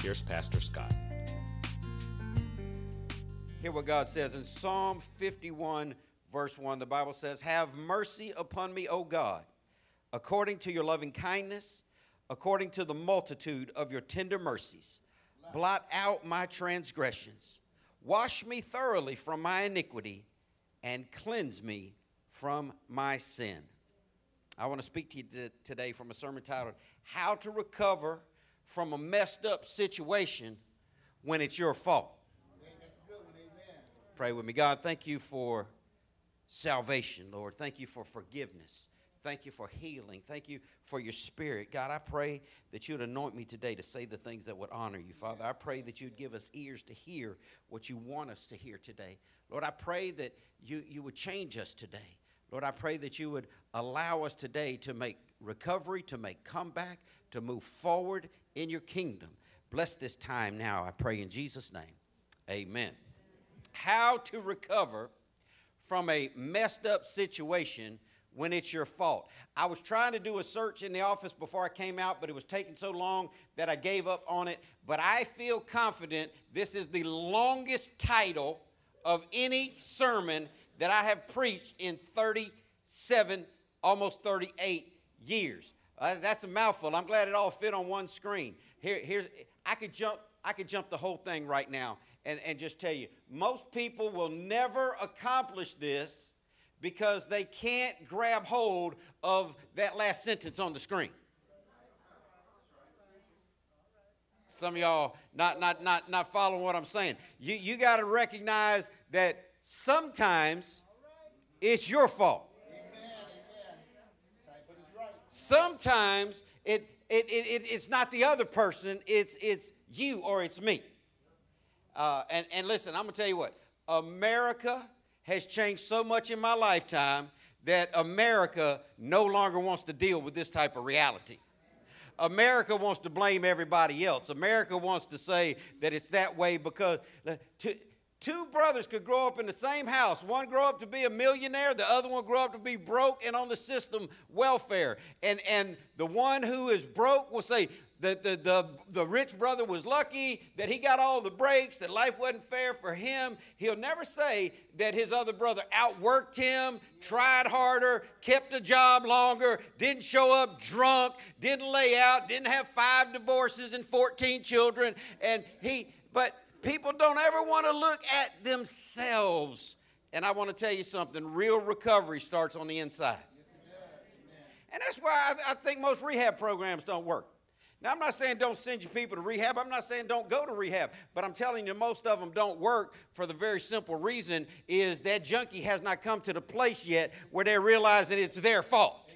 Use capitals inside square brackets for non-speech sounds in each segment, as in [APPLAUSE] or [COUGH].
here's Pastor Scott. Hear what God says in Psalm 51, verse 1. The Bible says, Have mercy upon me, O God, according to your loving kindness, according to the multitude of your tender mercies. Blot out my transgressions. Wash me thoroughly from my iniquity and cleanse me from my sin. I want to speak to you today from a sermon titled, How to Recover from a Messed Up Situation When It's Your Fault. Pray with me. God, thank you for salvation, Lord. Thank you for forgiveness. Thank you for healing. Thank you for your spirit. God, I pray that you'd anoint me today to say the things that would honor you, Father. I pray that you'd give us ears to hear what you want us to hear today. Lord, I pray that you, you would change us today. Lord, I pray that you would allow us today to make recovery, to make comeback, to move forward in your kingdom. Bless this time now, I pray in Jesus' name. Amen. How to recover from a messed up situation when it's your fault. I was trying to do a search in the office before I came out, but it was taking so long that I gave up on it. But I feel confident this is the longest title of any sermon that I have preached in 37, almost 38 years. Uh, that's a mouthful. I'm glad it all fit on one screen. Here, here's I could jump. I could jump the whole thing right now and, and just tell you most people will never accomplish this because they can't grab hold of that last sentence on the screen. Some of y'all not not not not following what I'm saying. You you got to recognize that sometimes it's your fault. Sometimes it, it, it, it, it's not the other person, it's, it's you or it's me. Uh, and, and listen, I'm going to tell you what America has changed so much in my lifetime that America no longer wants to deal with this type of reality. America wants to blame everybody else. America wants to say that it's that way because the- two, brothers could grow up in the same house. One grow up to be a millionaire, the other one grow up to be broke and on the system welfare. And, and the one who is broke will say, the, the, the, the rich brother was lucky that he got all the breaks, that life wasn't fair for him. He'll never say that his other brother outworked him, tried harder, kept a job longer, didn't show up drunk, didn't lay out, didn't have five divorces and 14 children. And he, but people don't ever want to look at themselves. And I want to tell you something real recovery starts on the inside. And that's why I, I think most rehab programs don't work. Now, I'm not saying don't send your people to rehab. I'm not saying don't go to rehab. But I'm telling you, most of them don't work for the very simple reason is that junkie has not come to the place yet where they're realizing it's their fault.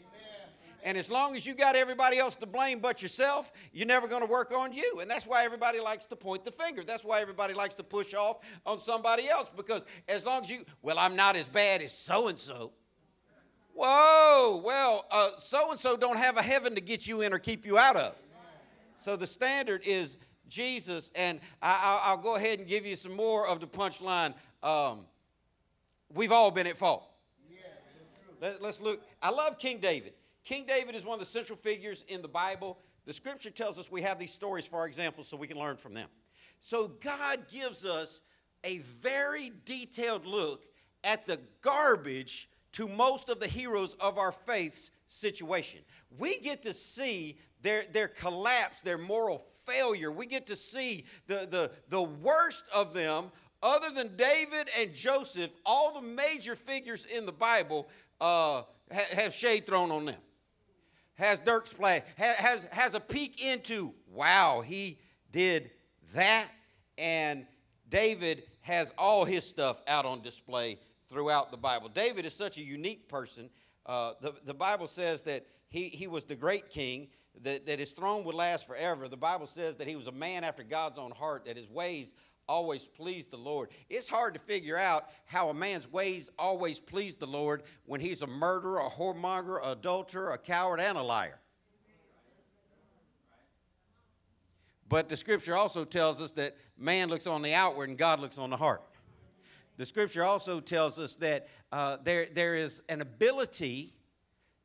And as long as you got everybody else to blame but yourself, you're never going to work on you. And that's why everybody likes to point the finger. That's why everybody likes to push off on somebody else because as long as you, well, I'm not as bad as so and so. Whoa, well, so and so don't have a heaven to get you in or keep you out of. So the standard is Jesus, and I, will go ahead and give you some more of the punchline. Um, we've all been at fault. Let, us look. I love King David. King David is one of the central figures in the Bible. The scripture tells us we have these stories for our example so we can learn from them. So God gives us a very detailed look at the garbage to most of the heroes of our faith's situation. We get to see their, their collapse, their moral failure. We get to see the, the, the worst of them, other than David and Joseph, all the major figures in the Bible uh, have shade thrown on them. Has dirt splash, ha- has, has a peek into, wow, he did that. And David has all his stuff out on display throughout the Bible. David is such a unique person. Uh, the, the Bible says that he, he was the great king that, that his throne would last forever. The Bible says that he was a man after God's own heart, that his ways always pleased the Lord. It's hard to figure out how a man's ways always please the Lord when he's a murderer, a whoremonger, adulterer, a coward, and a liar. But the scripture also tells us that man looks on the outward and God looks on the heart. The scripture also tells us that uh, there, there is an ability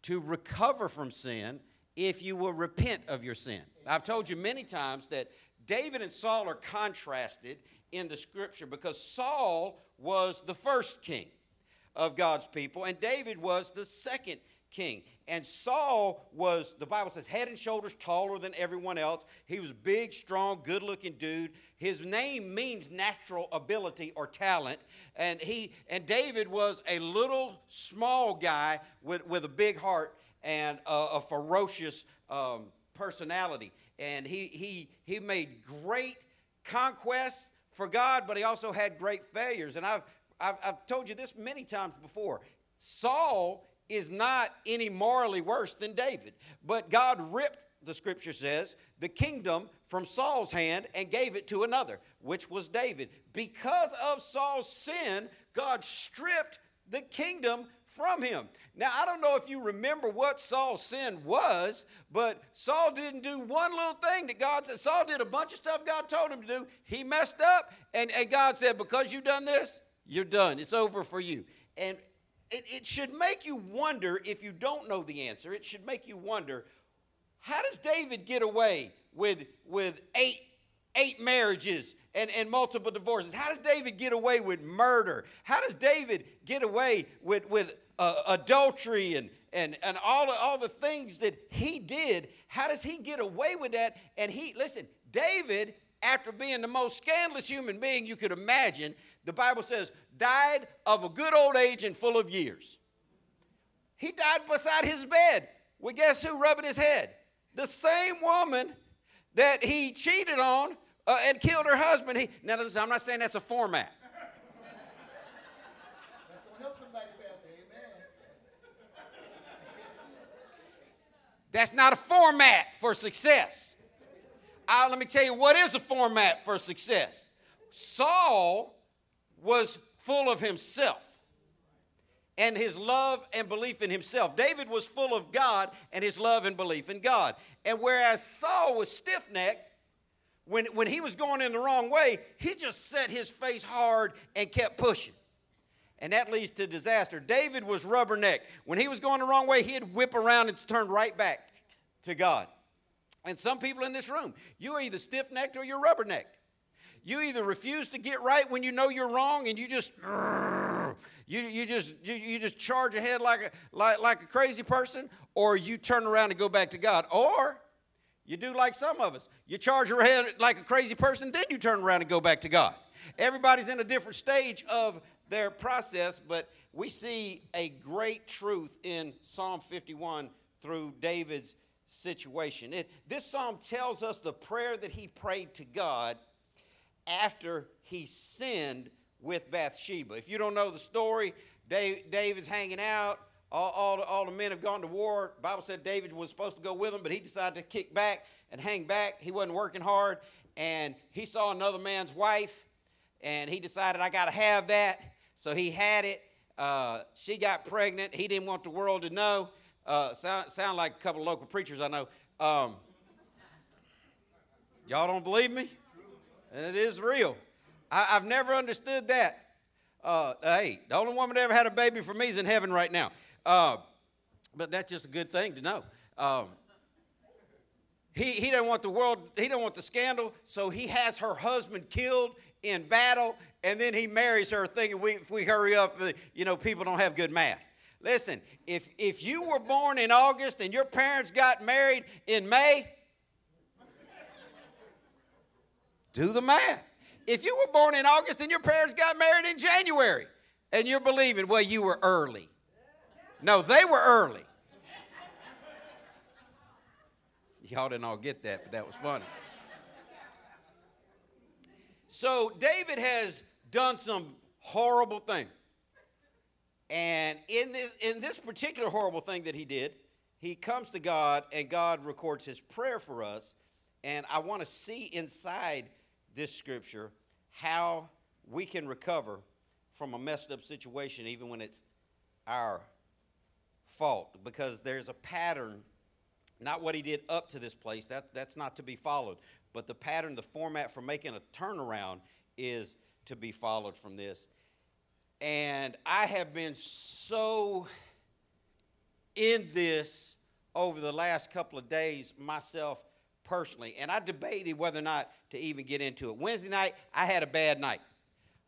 to recover from sin if you will repent of your sin. I've told you many times that David and Saul are contrasted in the scripture because Saul was the first king of God's people and David was the second king. And Saul was, the Bible says, head and shoulders taller than everyone else. He was big, strong, good looking dude. His name means natural ability or talent. And he and David was a little small guy with, with a big heart and a, a ferocious um, personality. And he, he, he made great conquests for God, but he also had great failures. And I've, I've, I've told you this many times before. Saul is not any morally worse than David. But God ripped, the scripture says, the kingdom from Saul's hand and gave it to another, which was David. Because of Saul's sin, God stripped the kingdom from him. Now, I don't know if you remember what Saul's sin was, but Saul didn't do one little thing that God said. Saul did a bunch of stuff God told him to do. He messed up, and, and God said, Because you've done this, you're done. It's over for you. And it, it should make you wonder if you don't know the answer. It should make you wonder how does David get away with, with eight, eight marriages and, and multiple divorces? How does David get away with murder? How does David get away with, with uh, adultery and, and, and all, the, all the things that he did? How does he get away with that? And he, listen, David, after being the most scandalous human being you could imagine, the Bible says, died of a good old age and full of years. He died beside his bed. Well, guess who rubbing his head? The same woman that he cheated on uh, and killed her husband. He, now, listen, I'm not saying that's a format. That's going to help somebody, Pastor. Amen. That's not a format for success. Uh, let me tell you what is a format for success. Saul was full of himself and his love and belief in himself. David was full of God and his love and belief in God. And whereas Saul was stiff necked, when, when he was going in the wrong way, he just set his face hard and kept pushing. And that leads to disaster. David was rubbernecked. When he was going the wrong way, he'd whip around and turn right back to God. And some people in this room, you're either stiff necked or you're rubbernecked. You either refuse to get right when you know you're wrong and you just you, you just you, you just charge ahead like a like, like a crazy person, or you turn around and go back to God. Or you do like some of us. You charge your head like a crazy person, then you turn around and go back to God. Everybody's in a different stage of their process, but we see a great truth in Psalm 51 through David's situation. It, this psalm tells us the prayer that he prayed to God after he sinned with Bathsheba. If you don't know the story, Dave, David's hanging out. All, all, the, all the men have gone to war. The Bible said David was supposed to go with them, but he decided to kick back and hang back. He wasn't working hard. And he saw another man's wife, and he decided, I got to have that. So he had it. Uh, she got pregnant. He didn't want the world to know. Uh, sound, sound like a couple local preachers I know. Um, y'all don't believe me? And it is real. I, have never understood that. Uh, hey, the only woman that ever had a baby for me is in heaven right now. Uh, but that's just a good thing to know. Um, he, he doesn't want the world, he don't want the scandal, so he has her husband killed in battle, and then he marries her thinking we, if we hurry up, uh, you know, people don't have good math. Listen, if, if you were born in August and your parents got married in May, do the math. If you were born in August and your parents got married in January, and you're believing, well, you were early. No, they were early. Y'all didn't all get that, but that was funny. So David has done some horrible thing. And in this, in this particular horrible thing that he did, he comes to God, and God records his prayer for us. And I want to see inside this scripture how we can recover from a messed up situation, even when it's our fault, because there's a pattern, not what he did up to this place, that, that's not to be followed, but the pattern, the format for making a turnaround is to be followed from this. And I have been so in this over the last couple of days myself personally, and I debated whether or not to even get into it. Wednesday night, I had a bad night.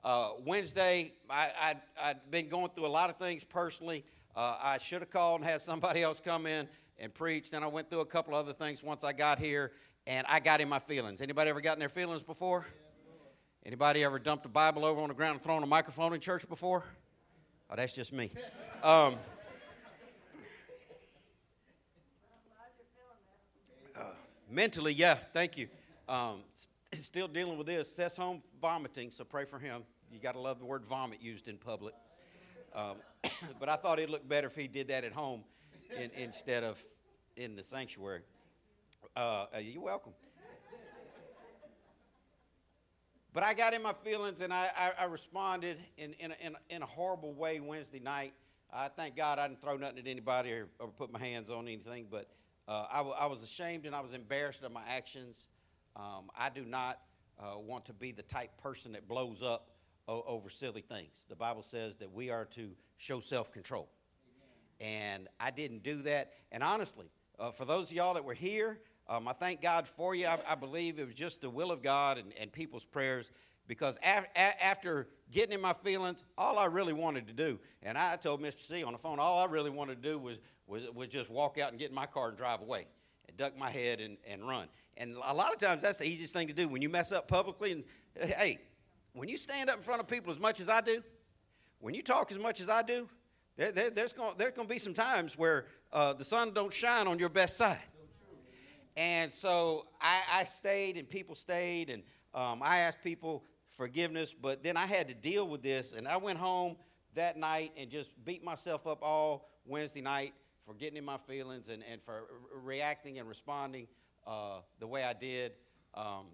Uh, Wednesday, I, I, I'd been going through a lot of things personally. Uh, I should have called and had somebody [LAUGHS] else come in and preach. Then I went through a couple other things once I got here, and I got in my feelings. Anybody ever gotten their feelings before? Anybody ever dumped a Bible over on the ground and thrown a microphone in church before? Oh, that's just me. Um, mentally, yeah, thank you. Um, still dealing with this. Seth's home vomiting, so pray for him. You got to love the word vomit used in public. Um, [COUGHS] but I thought it'd look better if he did that at home in, instead of in the sanctuary. Uh, uh you're welcome. But I got in my feelings and I, I, I responded in, in, a, in, in, a, horrible way Wednesday night. I thank God I didn't throw nothing at anybody or, or put my hands on anything, but uh, I, w- I was ashamed and I was embarrassed of my actions. Um, I do not uh, want to be the type person that blows up o- over silly things. The Bible says that we are to show self control. And I didn't do that. And honestly, uh, for those of y'all that were here, um, I thank God for you. I, I, believe it was just the will of God and, and people's prayers because after getting in my feelings, all I really wanted to do, and I told Mr. C on the phone, all I really wanted to do was, was, was just walk out and get in my car and drive away and duck my head and, and run. And a lot of times that's the easiest thing to do when you mess up publicly. And hey, when you stand up in front of people as much as I do, when you talk as much as I do, there, there, there's going to be some times where uh, the sun don't shine on your best side. And so I, I stayed, and people stayed, and um, I asked people forgiveness, but then I had to deal with this, and I went home that night and just beat myself up all Wednesday night for getting in my feelings and, and for reacting and responding uh, the way I did. Um,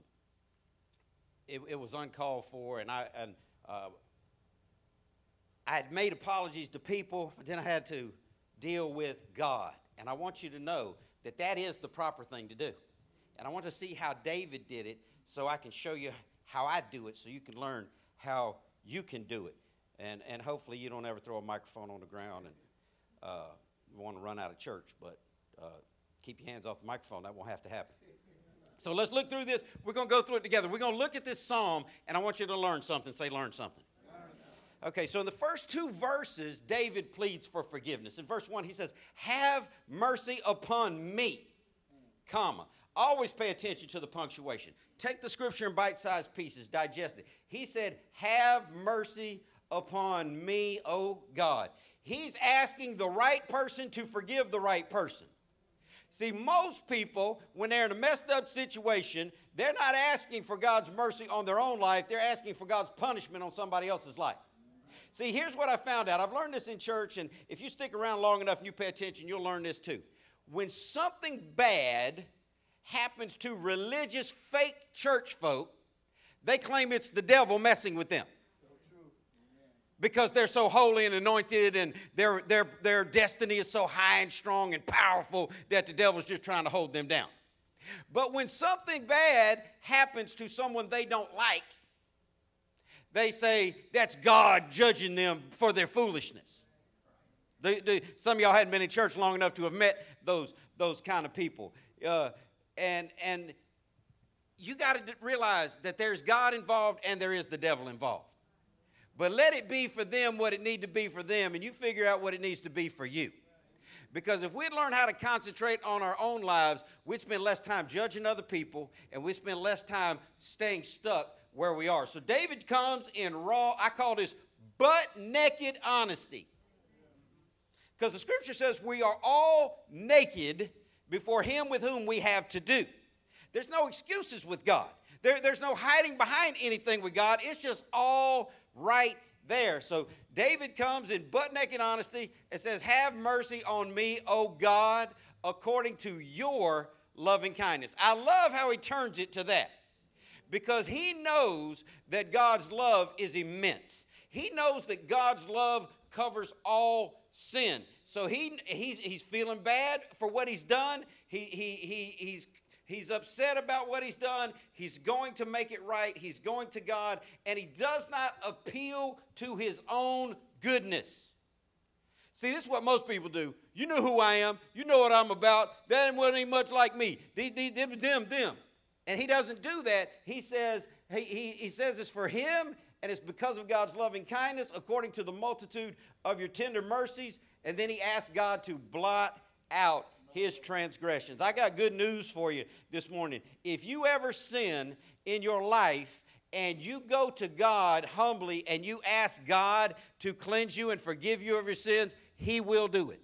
it, it, was uncalled for, and I and uh, I had made apologies to people, but then I had to deal with God. And I want you to know that that is the proper thing to do. And I want to see how David did it so I can show you how I do it so you can learn how you can do it. And, and hopefully you don't ever throw a microphone on the ground and uh, want to run out of church. But uh, keep your hands off the microphone. That won't have to happen. So let's look through this. We're going to go through it together. We're going to look at this psalm, and I want you to learn something. Say, learn something. Okay, so in the first two verses, David pleads for forgiveness. In verse 1, he says, Have mercy upon me, comma. Always pay attention to the punctuation. Take the scripture in bite sized pieces, digest it. He said, Have mercy upon me, O God. He's asking the right person to forgive the right person. See, most people, when they're in a messed up situation, they're not asking for God's mercy on their own life, they're asking for God's punishment on somebody else's life. See, here's what I found out. I've learned this in church, and if you stick around long enough and you pay attention, you'll learn this too. When something bad happens to religious fake church folk, they claim it's the devil messing with them because they're so holy and anointed and their, their, their destiny is so high and strong and powerful that the devil's just trying to hold them down. But when something bad happens to someone they don't like, they say that's God judging them for their foolishness. Some of y'all hadn't been in church long enough to have met those, those kind of people. Uh, and, and you got to realize that there's God involved and there is the devil involved. But let it be for them what it need to be for them, and you figure out what it needs to be for you. Because if we'd learn how to concentrate on our own lives, we'd spend less time judging other people, and we'd spend less time staying stuck where we are. So David comes in raw, I call this butt naked honesty. Because the scripture says we are all naked before him with whom we have to do. There's no excuses with God. There, there's no hiding behind anything with God. It's just all right there. So David comes in butt naked honesty and says, Have mercy on me, O God, according to your loving kindness. I love how he turns it to that because he knows that God's love is immense. He knows that God's love covers all sin. So he, he's, he's feeling bad for what he's done. He, he, he, he's, he's upset about what he's done. He's going to make it right. He's going to God. And he does not appeal to his own goodness. See, this is what most people do. You know who I am. You know what I'm about. That ain't much like me. Them, them, them. And he doesn't do that. He says, he, he, he says it's for him, and it's because of God's loving kindness, according to the multitude of your tender mercies. And then he asks God to blot out his transgressions. I got good news for you this morning. If you ever sin in your life and you go to God humbly and you ask God to cleanse you and forgive you of your sins, he will do it.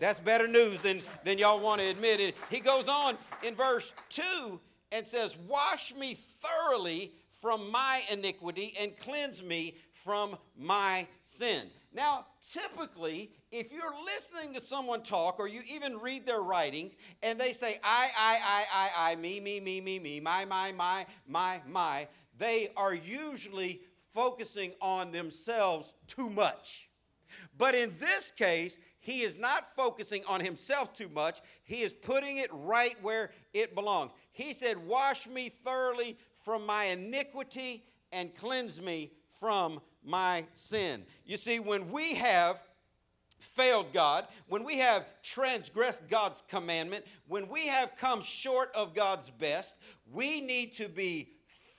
That's better news than, than y'all want to admit it. He goes on in verse 2 and says, Wash me thoroughly from my iniquity and cleanse me from my sin. Now, typically, if you're listening to someone talk or you even read their writings and they say, I, I, I, I, I, me, me, me, me, me, my, my, my, my, my, they are usually focusing on themselves too much. But in this case, he is not focusing on himself too much. He is putting it right where it belongs. He said, Wash me thoroughly from my iniquity and cleanse me from my sin. You see, when we have failed God, when we have transgressed God's commandment, when we have come short of God's best, we need to be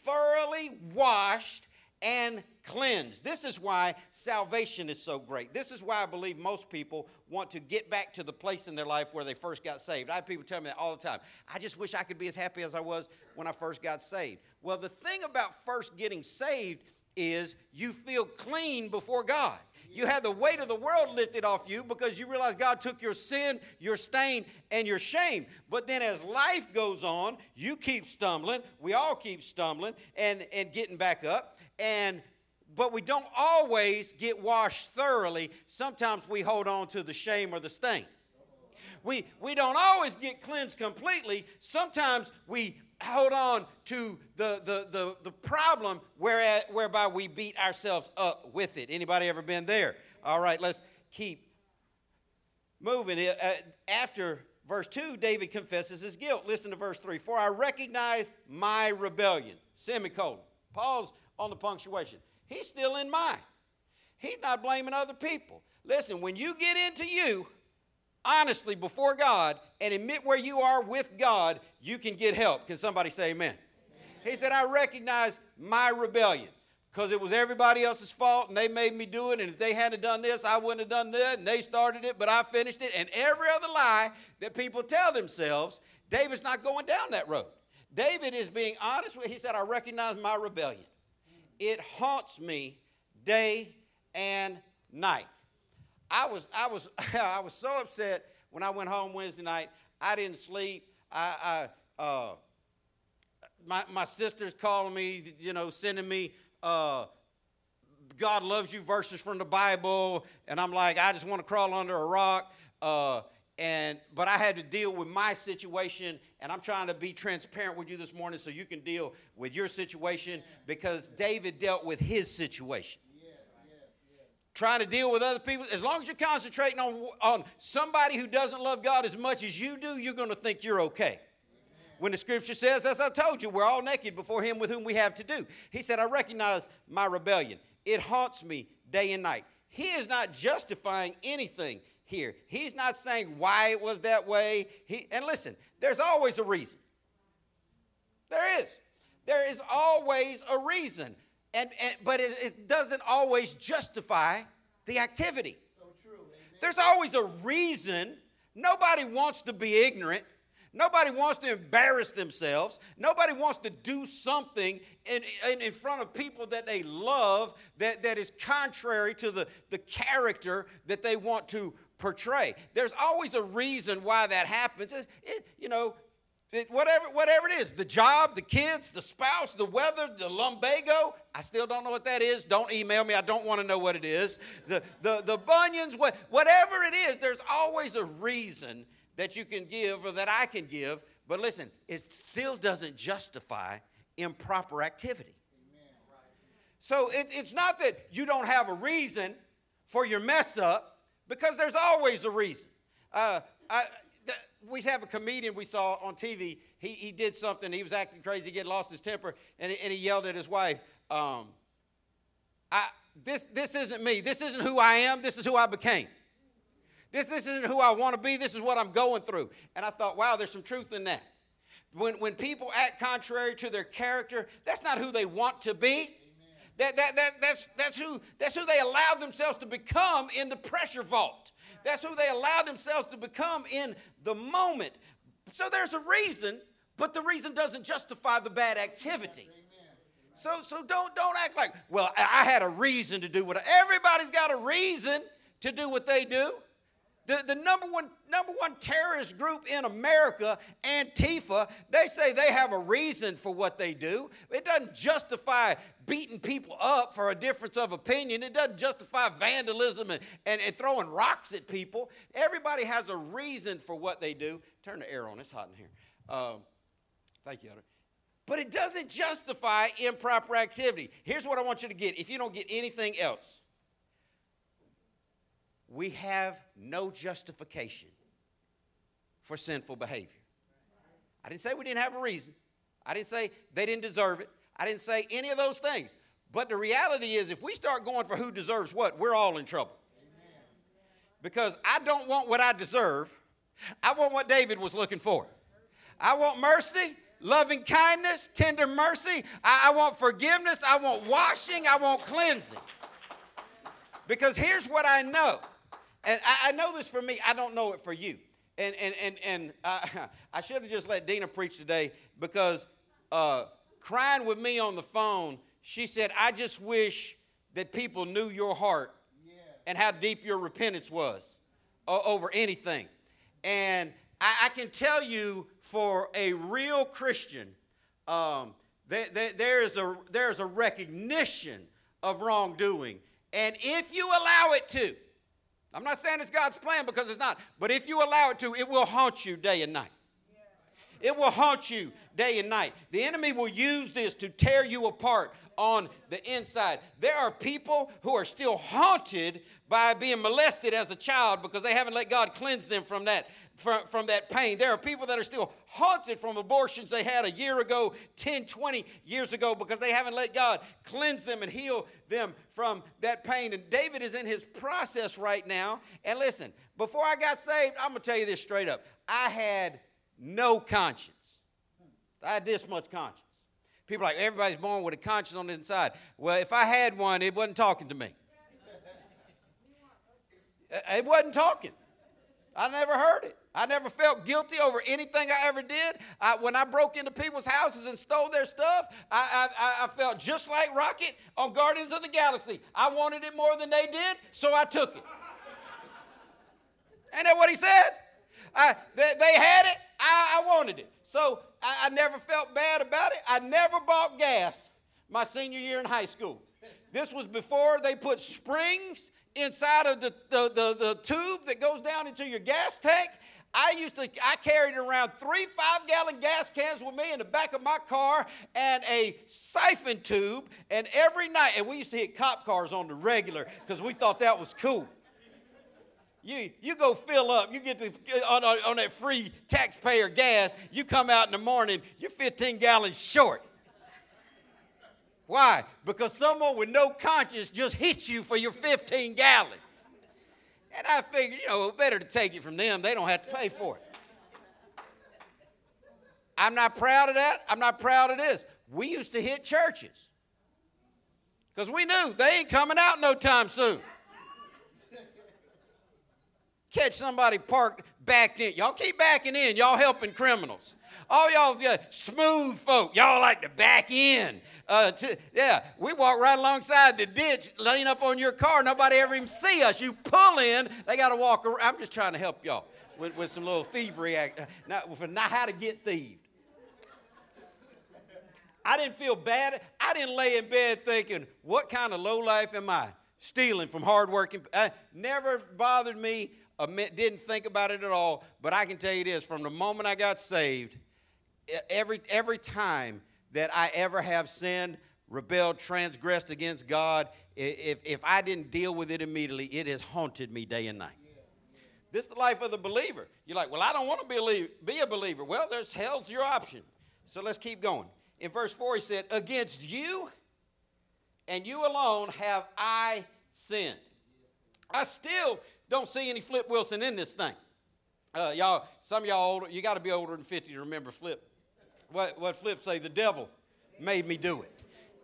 thoroughly washed and cleansed. This is why salvation is so great. This is why I believe most people want to get back to the place in their life where they first got saved. I have people tell me that all the time. I just wish I could be as happy as I was when I first got saved. Well, the thing about first getting saved is you feel clean before God. You have the weight of the world lifted off you because you realize God took your sin, your stain, and your shame. But then as life goes on, you keep stumbling. We all keep stumbling and, and getting back up. And but we don't always get washed thoroughly. Sometimes we hold on to the shame or the stain. We, we don't always get cleansed completely. Sometimes we hold on to the, the, the, the problem where, whereby we beat ourselves up with it. Anybody ever been there? All right, let's keep moving. Uh, after verse 2, David confesses his guilt. Listen to verse 3. For I recognize my rebellion. Semicolon. Pause on the punctuation. He's still in mind. He's not blaming other people. Listen, when you get into you, honestly before God and admit where you are with God, you can get help. Can somebody say amen? amen. He said, I recognize my rebellion because it was everybody else's fault and they made me do it. And if they hadn't done this, I wouldn't have done that. And they started it, but I finished it. And every other lie that people tell themselves, David's not going down that road. David is being honest with, he said, I recognize my rebellion. It haunts me day and night. I was, I was, [LAUGHS] I was so upset when I went home Wednesday night. I didn't sleep. I, I uh, my, my sister's calling me, you know, sending me uh, God loves you verses from the Bible, and I'm like, I just want to crawl under a rock. Uh, and but I had to deal with my situation, and I'm trying to be transparent with you this morning so you can deal with your situation because David dealt with his situation trying to deal with other people, as long as you're concentrating on, on somebody who doesn't love God as much as you do, you're going to think you're okay. When the scripture says, as I told you, we're all naked before him with whom we have to do. He said, I recognize my rebellion. It haunts me day and night. He is not justifying anything here. He's not saying why it was that way. He, and listen, there's always a reason. There is. There is always a reason and, and but it, it, doesn't always justify the activity. So true. There's always a reason. Nobody wants to be ignorant. Nobody wants to embarrass themselves. Nobody wants to do something in, in, in, front of people that they love that, that is contrary to the, the character that they want to portray. There's always a reason why that happens. It, it, you know, whatever, whatever it is the job, the kids, the spouse, the weather, the lumbago. I still don't know what that is. Don't email me. I don't want to know what it is. The, the, the bunions, what, whatever it is, there's always a reason that you can give or that I can give, but listen, it still doesn't justify improper activity. So it, it's not that you don't have a reason for your mess up, because there's always a reason. Uh, I, we have a comedian we saw on TV. He, he did something. He was acting crazy, getting lost his temper, and, he- and he yelled at his wife. Um, I, this, this isn't me. This isn't who I am. This is who I became. This, this isn't who I want to be. This is what I'm going through. And I thought, wow, there's some truth in that. When, when people act contrary to their character, that's not who they want to be. That, that, that, that's, that's, who, that's who they allowed themselves to become in the pressure vault. That's who they allowed themselves to become in the moment. So there's a reason, but the reason doesn't justify the bad activity. So, so don't, don't act like, well, I had a reason to do what I, everybody's got a reason to do what they do. The, the number one number one terrorist group in America, Antifa, they say they have a reason for what they do. It doesn't justify beating people up for a difference of opinion. It doesn't justify vandalism and, and, and throwing rocks at people. Everybody has a reason for what they do. Turn the air on, it's hot in here. Um, thank you. But it doesn't justify improper activity. Here's what I want you to get if you don't get anything else we have no justification for sinful behavior. I didn't say we didn't have a reason. I didn't say they didn't deserve it. I didn't say any of those things. But the reality is, if we start going for who deserves what, we're all in trouble. Because I don't want what I deserve, I want what David was looking for. I want mercy, loving kindness, tender mercy. I, I want forgiveness. I want washing. I want cleansing. Because here's what I know, and I, I know this for me, I don't know it for you. And, and, and, and uh, [LAUGHS] I should have just let Dina preach today because uh, crying with me on the phone, she said, I just wish that people knew your heart and how deep your repentance was over anything. And I, I can tell you for a real Christian, um, there, there- there, is a, there is a recognition of wrongdoing. And if you allow it to, I'm not saying it's God's plan because it's not, but if you allow it to, it will haunt you day and night. It will haunt you day and night. The enemy will use this to tear you apart on the inside. There are people who are still haunted by being molested as a child because they haven't let God cleanse them from that from, from that pain. There are people that are still haunted from abortions they had a year ago, 10, 20 years ago because they haven't let God cleanse them and heal them from that pain. And David is in his process right now. And listen, before I got saved, I'm going to tell you this straight up. I had no conscience. I had this much conscience. People are like, everybody's born with a conscience on the inside. Well, if I had one, it wasn't talking to me. It wasn't talking. I never heard it. I never felt guilty over anything I ever did. I, when I broke into people's houses and stole their stuff, I, I, I felt just like Rocket on Guardians of the Galaxy. I wanted it more than they did, so I took it. Ain't that what he said? I, they, they had it, I, I wanted it. So I, I never felt bad about it. I never bought gas my senior year in high school. This was before they put springs inside of the, the, the, the tube that goes down into your gas tank. I used to, I carried around three five gallon gas cans with me in the back of my car and a siphon tube. And every night, and we used to hit cop cars on the regular because we thought that was cool. You, you go fill up, you get on, on that free taxpayer gas, you come out in the morning, you're 15 gallons short. Why? Because someone with no conscience just hit you for your 15 gallons. And I figured, you know, better to take it from them. They don't have to pay for it. I'm not proud of that. I'm not proud of this. We used to hit churches because we knew they ain't coming out no time soon. Catch somebody parked backed in. Y'all keep backing in. Y'all helping criminals. All y'all uh, smooth folk, y'all like to back in. Uh, to, yeah, we walk right alongside the ditch, lean up on your car. Nobody ever even see us. You pull in, they got to walk around. I'm just trying to help y'all with, with some little thievery, act, uh, not, for not how to get thieved. I didn't feel bad. I didn't lay in bed thinking, what kind of low life am I? Stealing from hardworking. Uh, never bothered me didn't think about it at all. But I can tell you this: from the moment I got saved, every every time that I ever have sinned, rebelled, transgressed against God, if if I didn't deal with it immediately, it has haunted me day and night. This is the life of the believer. You're like, well, I don't want to be be a believer. Well, there's hell's your option. So let's keep going. In verse 4, he said, Against you and you alone have I sinned. I still don't see any Flip Wilson in this thing. Uh, y'all, some of y'all older, you got to be older than 50 to remember Flip. What, what Flip say? The devil made me do it.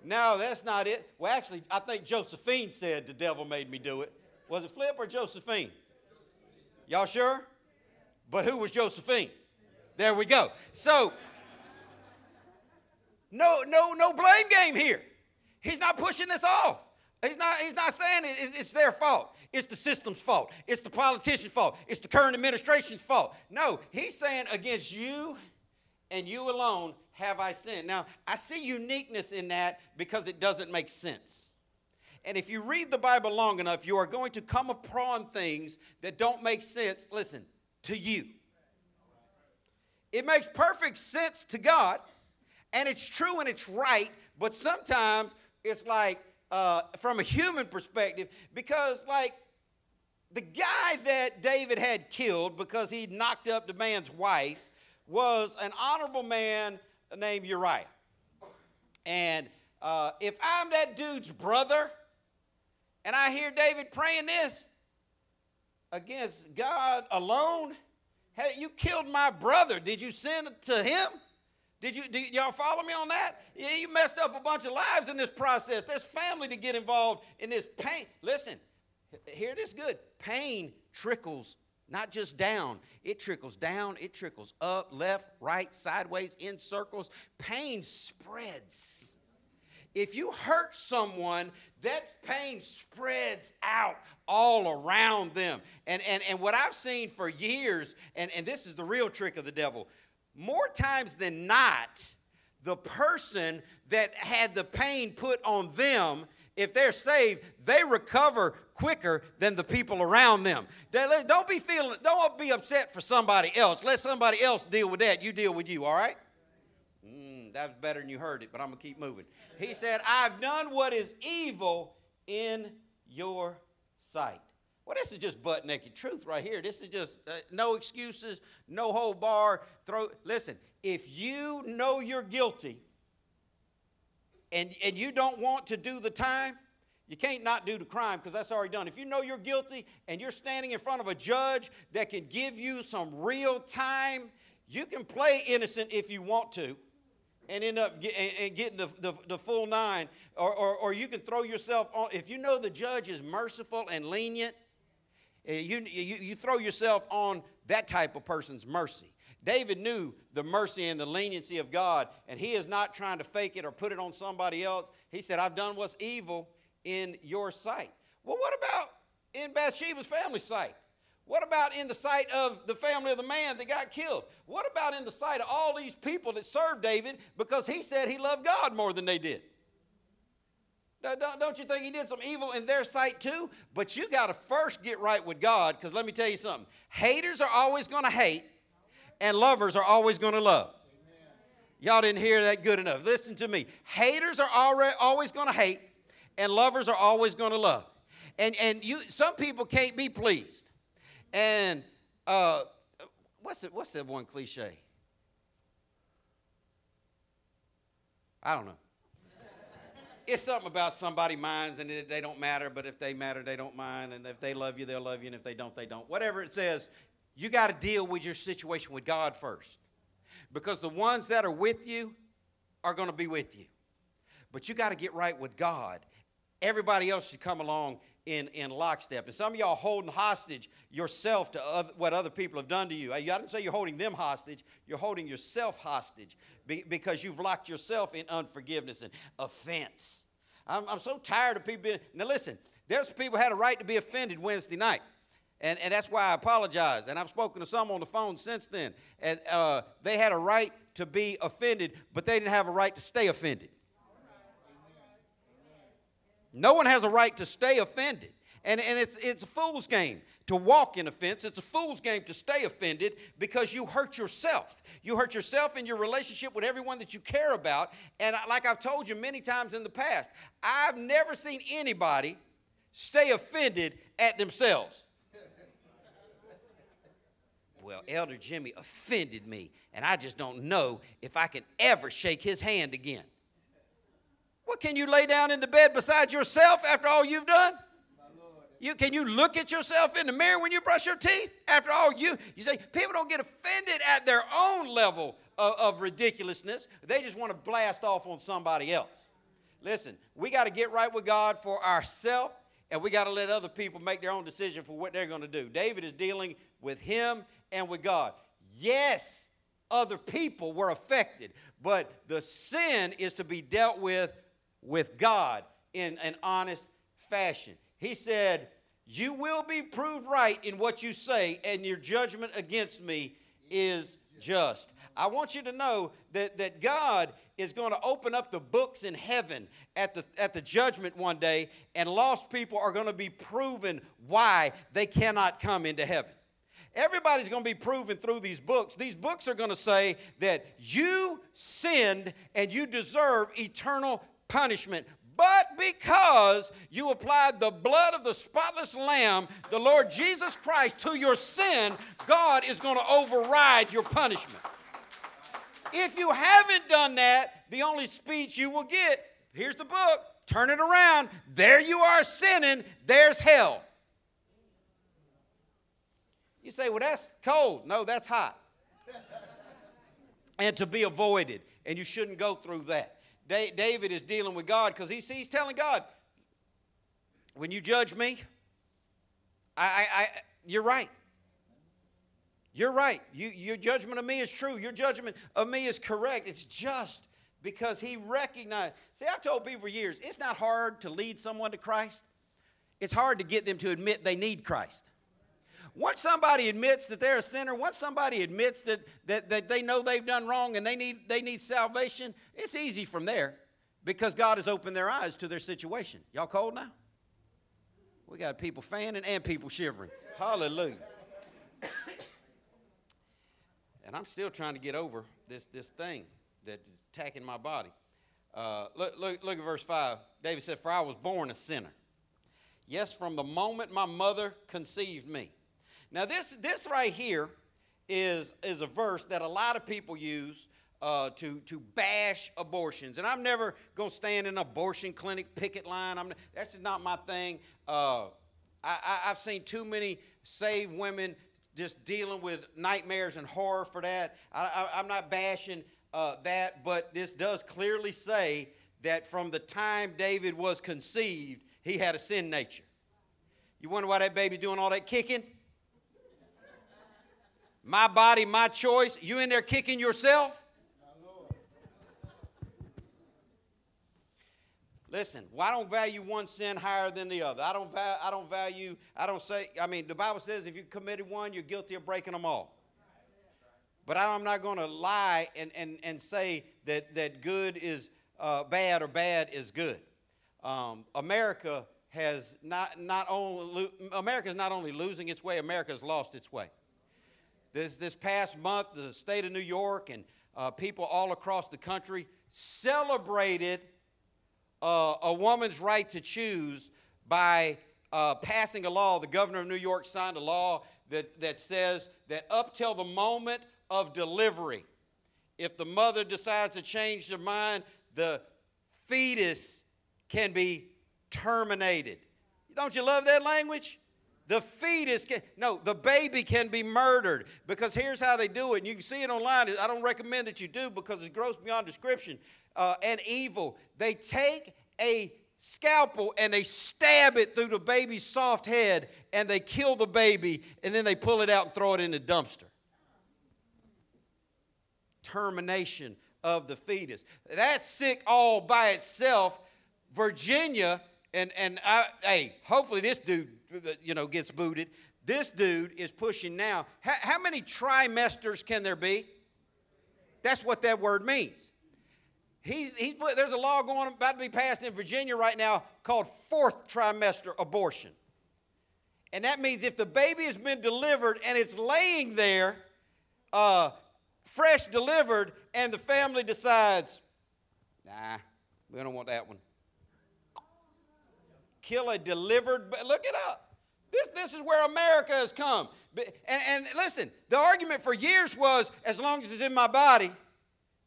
No, that's not it. Well, actually, I think Josephine said the devil made me do it. Was it Flip or Josephine? Y'all sure? But who was Josephine? There we go. So, no, no, no blame game here. He's not pushing this off. He's not, he's not saying it, it's- it's their fault. It's the system's fault. It's the politician's fault. It's the current administration's fault. No, he's saying against you and you alone have I sinned. Now, I see uniqueness in that because it doesn't make sense. And if you read the Bible long enough, you are going to come upon things that don't make sense, listen, to you. It makes perfect sense to God, and it's true and it's right, but sometimes it's like, uh, from a human perspective, because, like, the guy that David had killed because he knocked up the man's wife was an honorable man named Uriah. And uh, if I'm that dude's brother, and I hear David praying this against God alone, hey, you killed my brother. Did you send it to him? Did you, did y'all follow me on that? Yeah, you messed up a bunch of lives in this process. There's family to get involved in this pain. Listen, hear this good. Pain trickles not just down, it trickles down, it trickles up, left, right, sideways, in circles. Pain spreads. If you hurt someone, that pain spreads out all around them. And, and, and what I've seen for years, and, and this is the real trick of the devil, more times than not, the person that had the pain put on them, if they're saved, they recover quicker than the people around them. Don't be feeling, don't be upset for somebody else. Let somebody else deal with that. You deal with you, all right? Mm, that was better than you heard it, but I'm going to keep moving. He said, I've done what is evil in your sight. Well, this is just butt naked truth right here. This is just uh, no excuses, no whole bar. Throw. Listen, if you know you're guilty and, and you don't want to do the time, you can't not do the crime because that's already done. If you know you're guilty and you're standing in front of a judge that can give you some real time, you can play innocent if you want to and end up get, and, getting the, the, the full nine. Or, or, or you can throw yourself on, if you know the judge is merciful and lenient, Eh, you, you, you throw yourself on that type of person's mercy. David knew the mercy and the leniency of God, and he is not trying to fake it or put it on somebody else. He said, I've done what's evil in your sight. Well, what about in Bathsheba's family sight? What about in the sight of the family of the man that got killed? What about in the sight of all these people that served David because he said he loved God more than they did? Don't don't you think he did some evil in their sight too? But you got to first get right with God because let me tell you something. Haters are always going to hate, and lovers are always going to love. Y'all didn't hear that good enough. Listen to me. Haters are already, always going to hate, and lovers are always going to love. And, and you, some people can't be pleased. And uh, what's, it, what's that one cliche? I don't know. It's something about somebody minds and it, they don't matter, but if they matter, they don't mind. And if they love you, they'll love you. And if they don't, they don't. Whatever it says, you got to deal with your situation with God first. Because the ones that are with you are going to be with you. But you got to get right with God. Everybody else should come along in, in lockstep. And some of y'all holding hostage yourself to other, what other people have done to you. I didn't say you're holding them hostage, you're holding yourself hostage be- because you've locked yourself in unforgiveness and offense. I'm, I'm so tired of people being. Now, listen, there's people had a right to be offended Wednesday night. And, and that's why I apologize. And I've spoken to some on the phone since then. And uh, they had a right to be offended, but they didn't have a right to stay offended. No one has a right to stay offended. And, and it's, it's a fool's game to walk in offense. It's a fool's game to stay offended because you hurt yourself. You hurt yourself in your relationship with everyone that you care about. And like I've told you many times in the past, I've never seen anybody stay offended at themselves. Well, Elder Jimmy offended me, and I just don't know if I can ever shake his hand again. What can you lay down in the bed besides yourself after all you've done? You, can you look at yourself in the mirror when you brush your teeth? After all, you you say people don't get offended at their own level of, of ridiculousness. They just want to blast off on somebody else. Listen, we got to get right with God for ourselves, and we got to let other people make their own decision for what they're going to do. David is dealing with him and with God. Yes, other people were affected, but the sin is to be dealt with with God in an honest fashion. He said, You will be proved right in what you say, and your judgment against me is just. I want you to know that, that God is going to open up the books in heaven at the, at the judgment one day, and lost people are going to be proven why they cannot come into heaven. Everybody's going to be proven through these books. These books are going to say that you sinned and you deserve eternal punishment. But because you applied the blood of the spotless Lamb, the Lord Jesus Christ, to your sin, God is going to override your punishment. If you haven't done that, the only speech you will get here's the book, turn it around. There you are sinning, there's hell. You say, well, that's cold. No, that's hot. and to be avoided, and you shouldn't go through that. David is dealing with God because he's, he's telling God, when you judge me, I, I, I, you're right. You're right. You, your judgment of me is true. Your judgment of me is correct. It's just because he recognized. See, I've told people for years, it's not hard to lead someone to Christ. It's hard to get them to admit they need Christ. Once somebody admits that they're a sinner, once somebody admits that, that, that they know they've done wrong and they need, they need salvation, it's easy from there because God has opened their eyes to their situation. Y'all cold now? We got people fanning and people shivering. Hallelujah. [COUGHS] and I'm still trying to get over this, this thing that is attacking my body. Uh, look, look, look at verse 5. David said, For I was born a sinner. Yes, from the moment my mother conceived me. Now, this, this right here is, is a verse that a lot of people use uh, to, to bash abortions. And I'm never going to stand in an abortion clinic picket line. I'm, that's just not my thing. Uh, I, have seen too many saved women just dealing with nightmares and horror for that. I, am not bashing uh, that, but this does clearly say that from the time David was conceived, he had a sin nature. You wonder why that baby doing all that kicking? My body, my choice. You in there kicking yourself? Listen, well, I don't value one sin higher than the other. I don't, I don't value, I don't say, I mean, the Bible says if you committed one, you're guilty of breaking them all. But I'm not going to lie and, and, and say that, that good is uh, bad or bad is good. Um, America has not, not only, America is not only losing its way, America has lost its way. This, this past month, the state of New York and uh, people all across the country celebrated uh, a woman's right to choose by uh, passing a law. The governor of New York signed a law that, that says that up till the moment of delivery, if the mother decides to change their mind, the fetus can be terminated. Don't you love that language? The fetus can, no, the baby can be murdered because here's how they do it. And you can see it online. I don't recommend that you do because it's gross beyond description uh, and evil. They take a scalpel and they stab it through the baby's soft head and they kill the baby and then they pull it out and throw it in the dumpster. Termination of the fetus. That's sick all by itself. Virginia, and, and I, hey, hopefully this dude you know, gets booted. This dude is pushing now. How, how many trimesters can there be? That's what that word means. He's, he's, there's a law going about to be passed in Virginia right now called fourth trimester abortion. And that means if the baby has been delivered and it's laying there, uh, fresh delivered, and the family decides, nah, we don't want that one. Kill a delivered, look it up. This, this is where America has come. And, and listen, the argument for years was as long as it's in my body,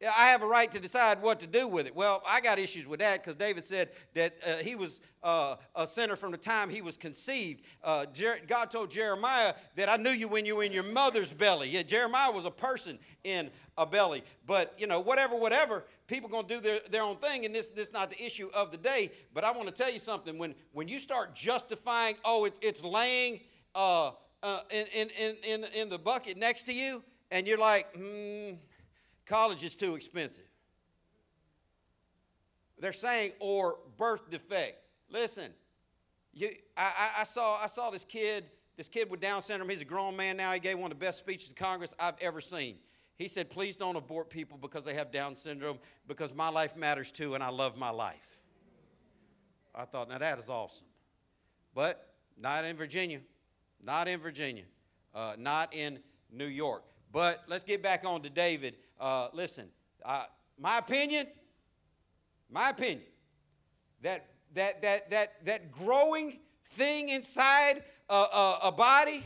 I have a right to decide what to do with it. Well, I got issues with that because David said that uh, he was uh, a sinner from the time he was conceived. Uh, Jer- God told Jeremiah that I knew you when you were in your mother's belly. Yeah, Jeremiah was a person in a belly. But, you know, whatever, whatever, people going to do their, their own thing, and this, this is not the issue of the day. But I want to tell you something. When, when you start justifying, oh, it's, it's laying uh, uh, in, in, in, in, in the bucket next to you, and you're like, hmm, college is too expensive. They're saying, or birth defect. Listen, you, I, I, saw, I saw this kid, this kid with Down syndrome. He's a grown man now. He gave one of the best speeches to Congress I've ever seen. He said, Please don't abort people because they have Down syndrome, because my life matters too, and I love my life. I thought, now that is awesome. But not in Virginia. Not in Virginia. Uh, not in New York. But let's get back on to David. Uh, listen, uh, my opinion, my opinion, that, that, that, that, that growing thing inside a, a, a body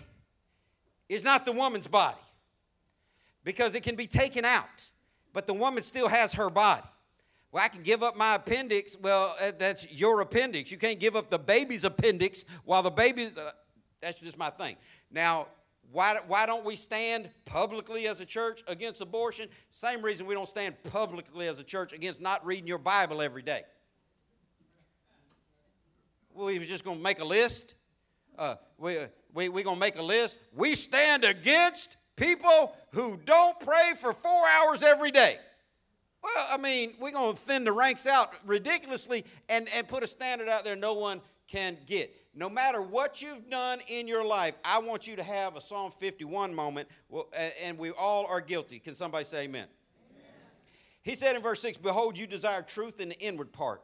is not the woman's body because it can be taken out, but the woman still has her body. Well, I can give up my appendix. Well, uh, that's your appendix. You can't give up the baby's appendix while the baby. Uh, that's just my thing. Now, why, why don't we stand publicly as a church against abortion? Same reason we don't stand publicly as a church against not reading your Bible every day. We was just going to make a list. Uh, we we we going to make a list. We stand against people who don't pray for four hours every day. Well, I mean, we're going to thin the ranks out ridiculously and, and put a standard out there no one can get no matter what you've done in your life, I want you to have a Psalm 51 moment, and we all are guilty. Can somebody say amen? amen? He said in verse 6 Behold, you desire truth in the inward part,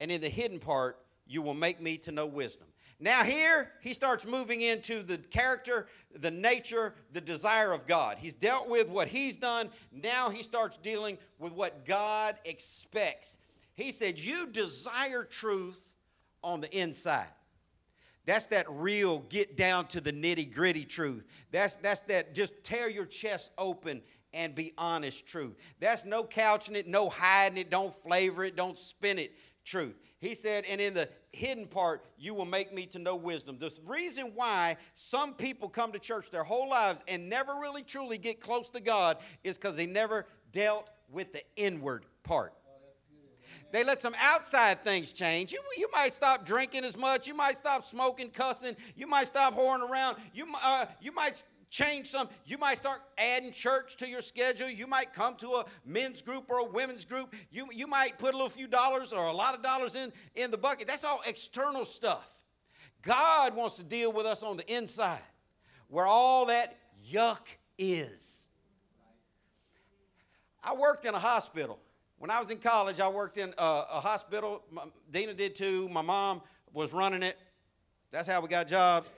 and in the hidden part, you will make me to know wisdom. Now, here he starts moving into the character, the nature, the desire of God. He's dealt with what he's done. Now he starts dealing with what God expects. He said, You desire truth on the inside. That's that real get down to the nitty gritty truth. That's, that's that just tear your chest open and be honest truth. That's no couching it, no hiding it, don't flavor it, don't spin it truth. He said, and in the hidden part, you will make me to know wisdom. The reason why some people come to church their whole lives and never really truly get close to God is because they never dealt with the inward part. They let some outside things change. You, you might stop drinking as much. You might stop smoking, cussing. You might stop whoring around. You, uh, you might change some. You might start adding church to your schedule. You might come to a men's group or a women's group. You, you might put a little few dollars or a lot of dollars in, in the bucket. That's all external stuff. God wants to deal with us on the inside where all that yuck is. I worked in a hospital when I was in college, I worked in a, a hospital. My, Dina did too. My mom was running it. That's how we got jobs.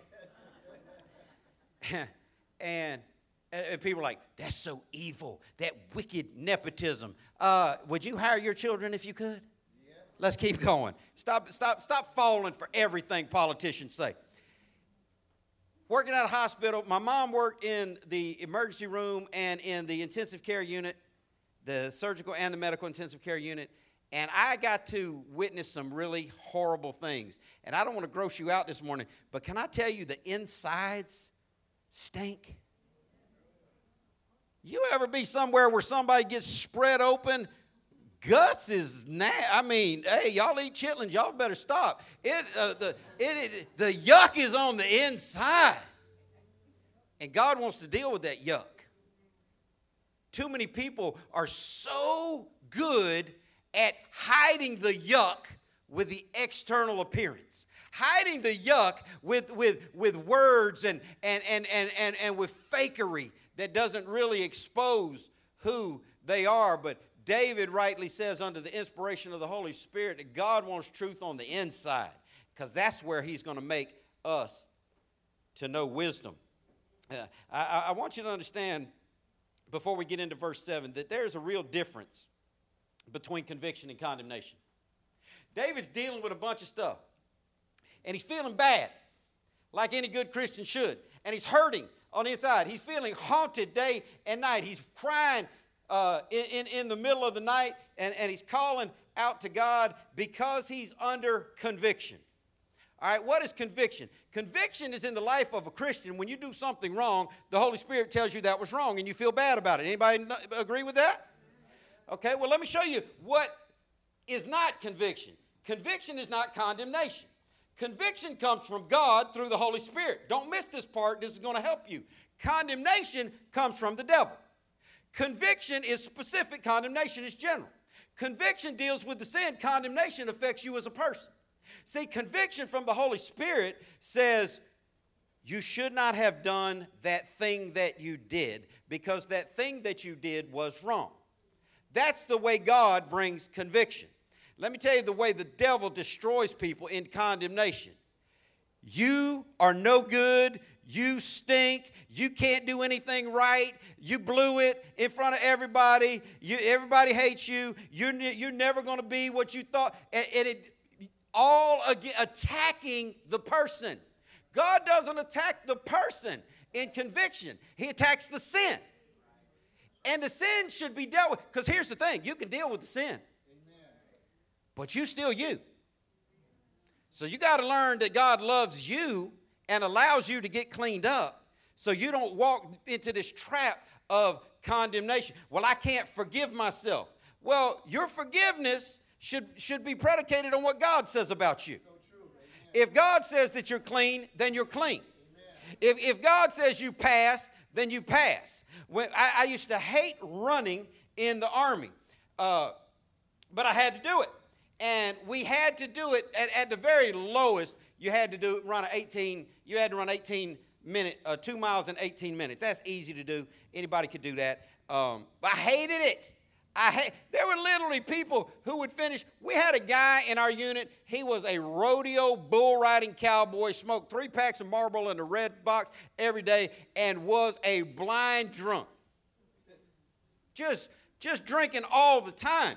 [LAUGHS] and, and, people are like, that's so evil, that wicked nepotism. Uh, would you hire your children if you could? Yeah. Let's keep going. Stop, stop, stop falling for everything politicians say. Working at a hospital, my mom worked in the emergency room and in the intensive care unit the surgical and the medical intensive care unit, and I got to witness some really horrible things. And I don't want to gross you out this morning, but can I tell you the insides stink? You ever be somewhere where somebody gets spread open? Guts is na- I mean, hey, y'all eat chitlins, y'all better stop. It, uh, the, it, it, the yuck is on the inside. And God wants to deal with that yuck. Too many people are so good at hiding the yuck with the external appearance hiding the yuck with, with, with words and, and, and, and, and, and with fakery that doesn't really expose who they are. But David rightly says, under the inspiration of the Holy Spirit, that God wants truth on the inside because that's where he's going to make us to know wisdom. Uh, I, I want you to understand, before we get into verse 7, that there's a real difference between conviction and condemnation. David's dealing with a bunch of stuff, and he's feeling bad, like any good Christian should, and he's hurting on the inside. He's feeling haunted day and night. He's crying uh, in, in, in the middle of the night, and, and he's calling out to God because he's under conviction. All right, what is conviction? Conviction is in the life of a Christian. When you do something wrong, the Holy Spirit tells you that was wrong and you feel bad about it. Anybody agree with that? Okay, well, let me show you what is not conviction. Conviction is not condemnation. Conviction comes from God through the Holy Spirit. Don't miss this part, this is going to help you. Condemnation comes from the devil. Conviction is specific, condemnation is general. Conviction deals with the sin, condemnation affects you as a person. See, conviction from the Holy Spirit says, you should not have done that thing that you did because that thing that you did was wrong. That's the way God brings conviction. Let me tell you the way the devil destroys people in condemnation. You are no good. You stink. You can't do anything right. You blew it in front of everybody. You, everybody hates you. You're, you're never going to be what you thought. And, and it, all attacking the person. God doesn't attack the person in conviction, He attacks the sin. And the sin should be dealt with. Because here's the thing you can deal with the sin, but you still you. So you got to learn that God loves you and allows you to get cleaned up so you don't walk into this trap of condemnation. Well, I can't forgive myself. Well, your forgiveness should, should be predicated on what God says about you. if God says that you're clean, then you're clean. If, if God says you pass, then you pass. When, I, I used to hate running in the army, uh, but I had to do it and we had to do it at, at the very lowest. You had to do run 18. You had to run 18 minute, uh, two miles in 18 minutes. That's easy to do. Anybody could do that. Um, but I hated it. I ha- there were literally people who would finish. We had a guy in our unit. He was a rodeo bull riding cowboy. Smoked three packs of Marlboro in a red box every day, and was a blind drunk. Just, just drinking all the time.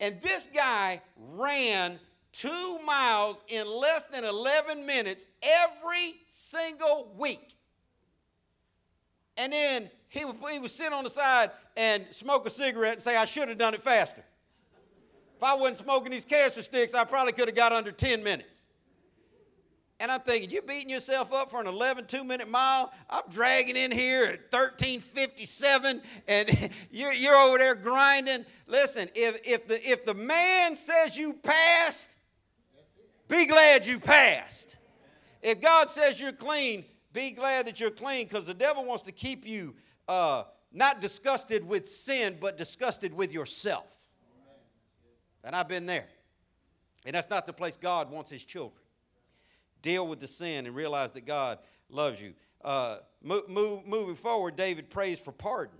And this guy ran two miles in less than 11 minutes every single week. And then he would, he would sit on the side and smoke a cigarette and say, I should have done it faster. If I wasn't smoking these cancer sticks, I probably could have got under 10 minutes. And I'm thinking, you're beating yourself up for an 11 two minute mile. I'm dragging in here at 1357 and [LAUGHS] you're, you're over there grinding. Listen, if, if, the, if the man says you passed, be glad you passed. If God says you're clean, be glad that you're clean because the devil wants to keep you uh, not disgusted with sin, but disgusted with yourself. And I've been there. And that's not the place God wants his children deal with the sin and realize that God loves you. Uh, move, move, moving forward, David prays for pardon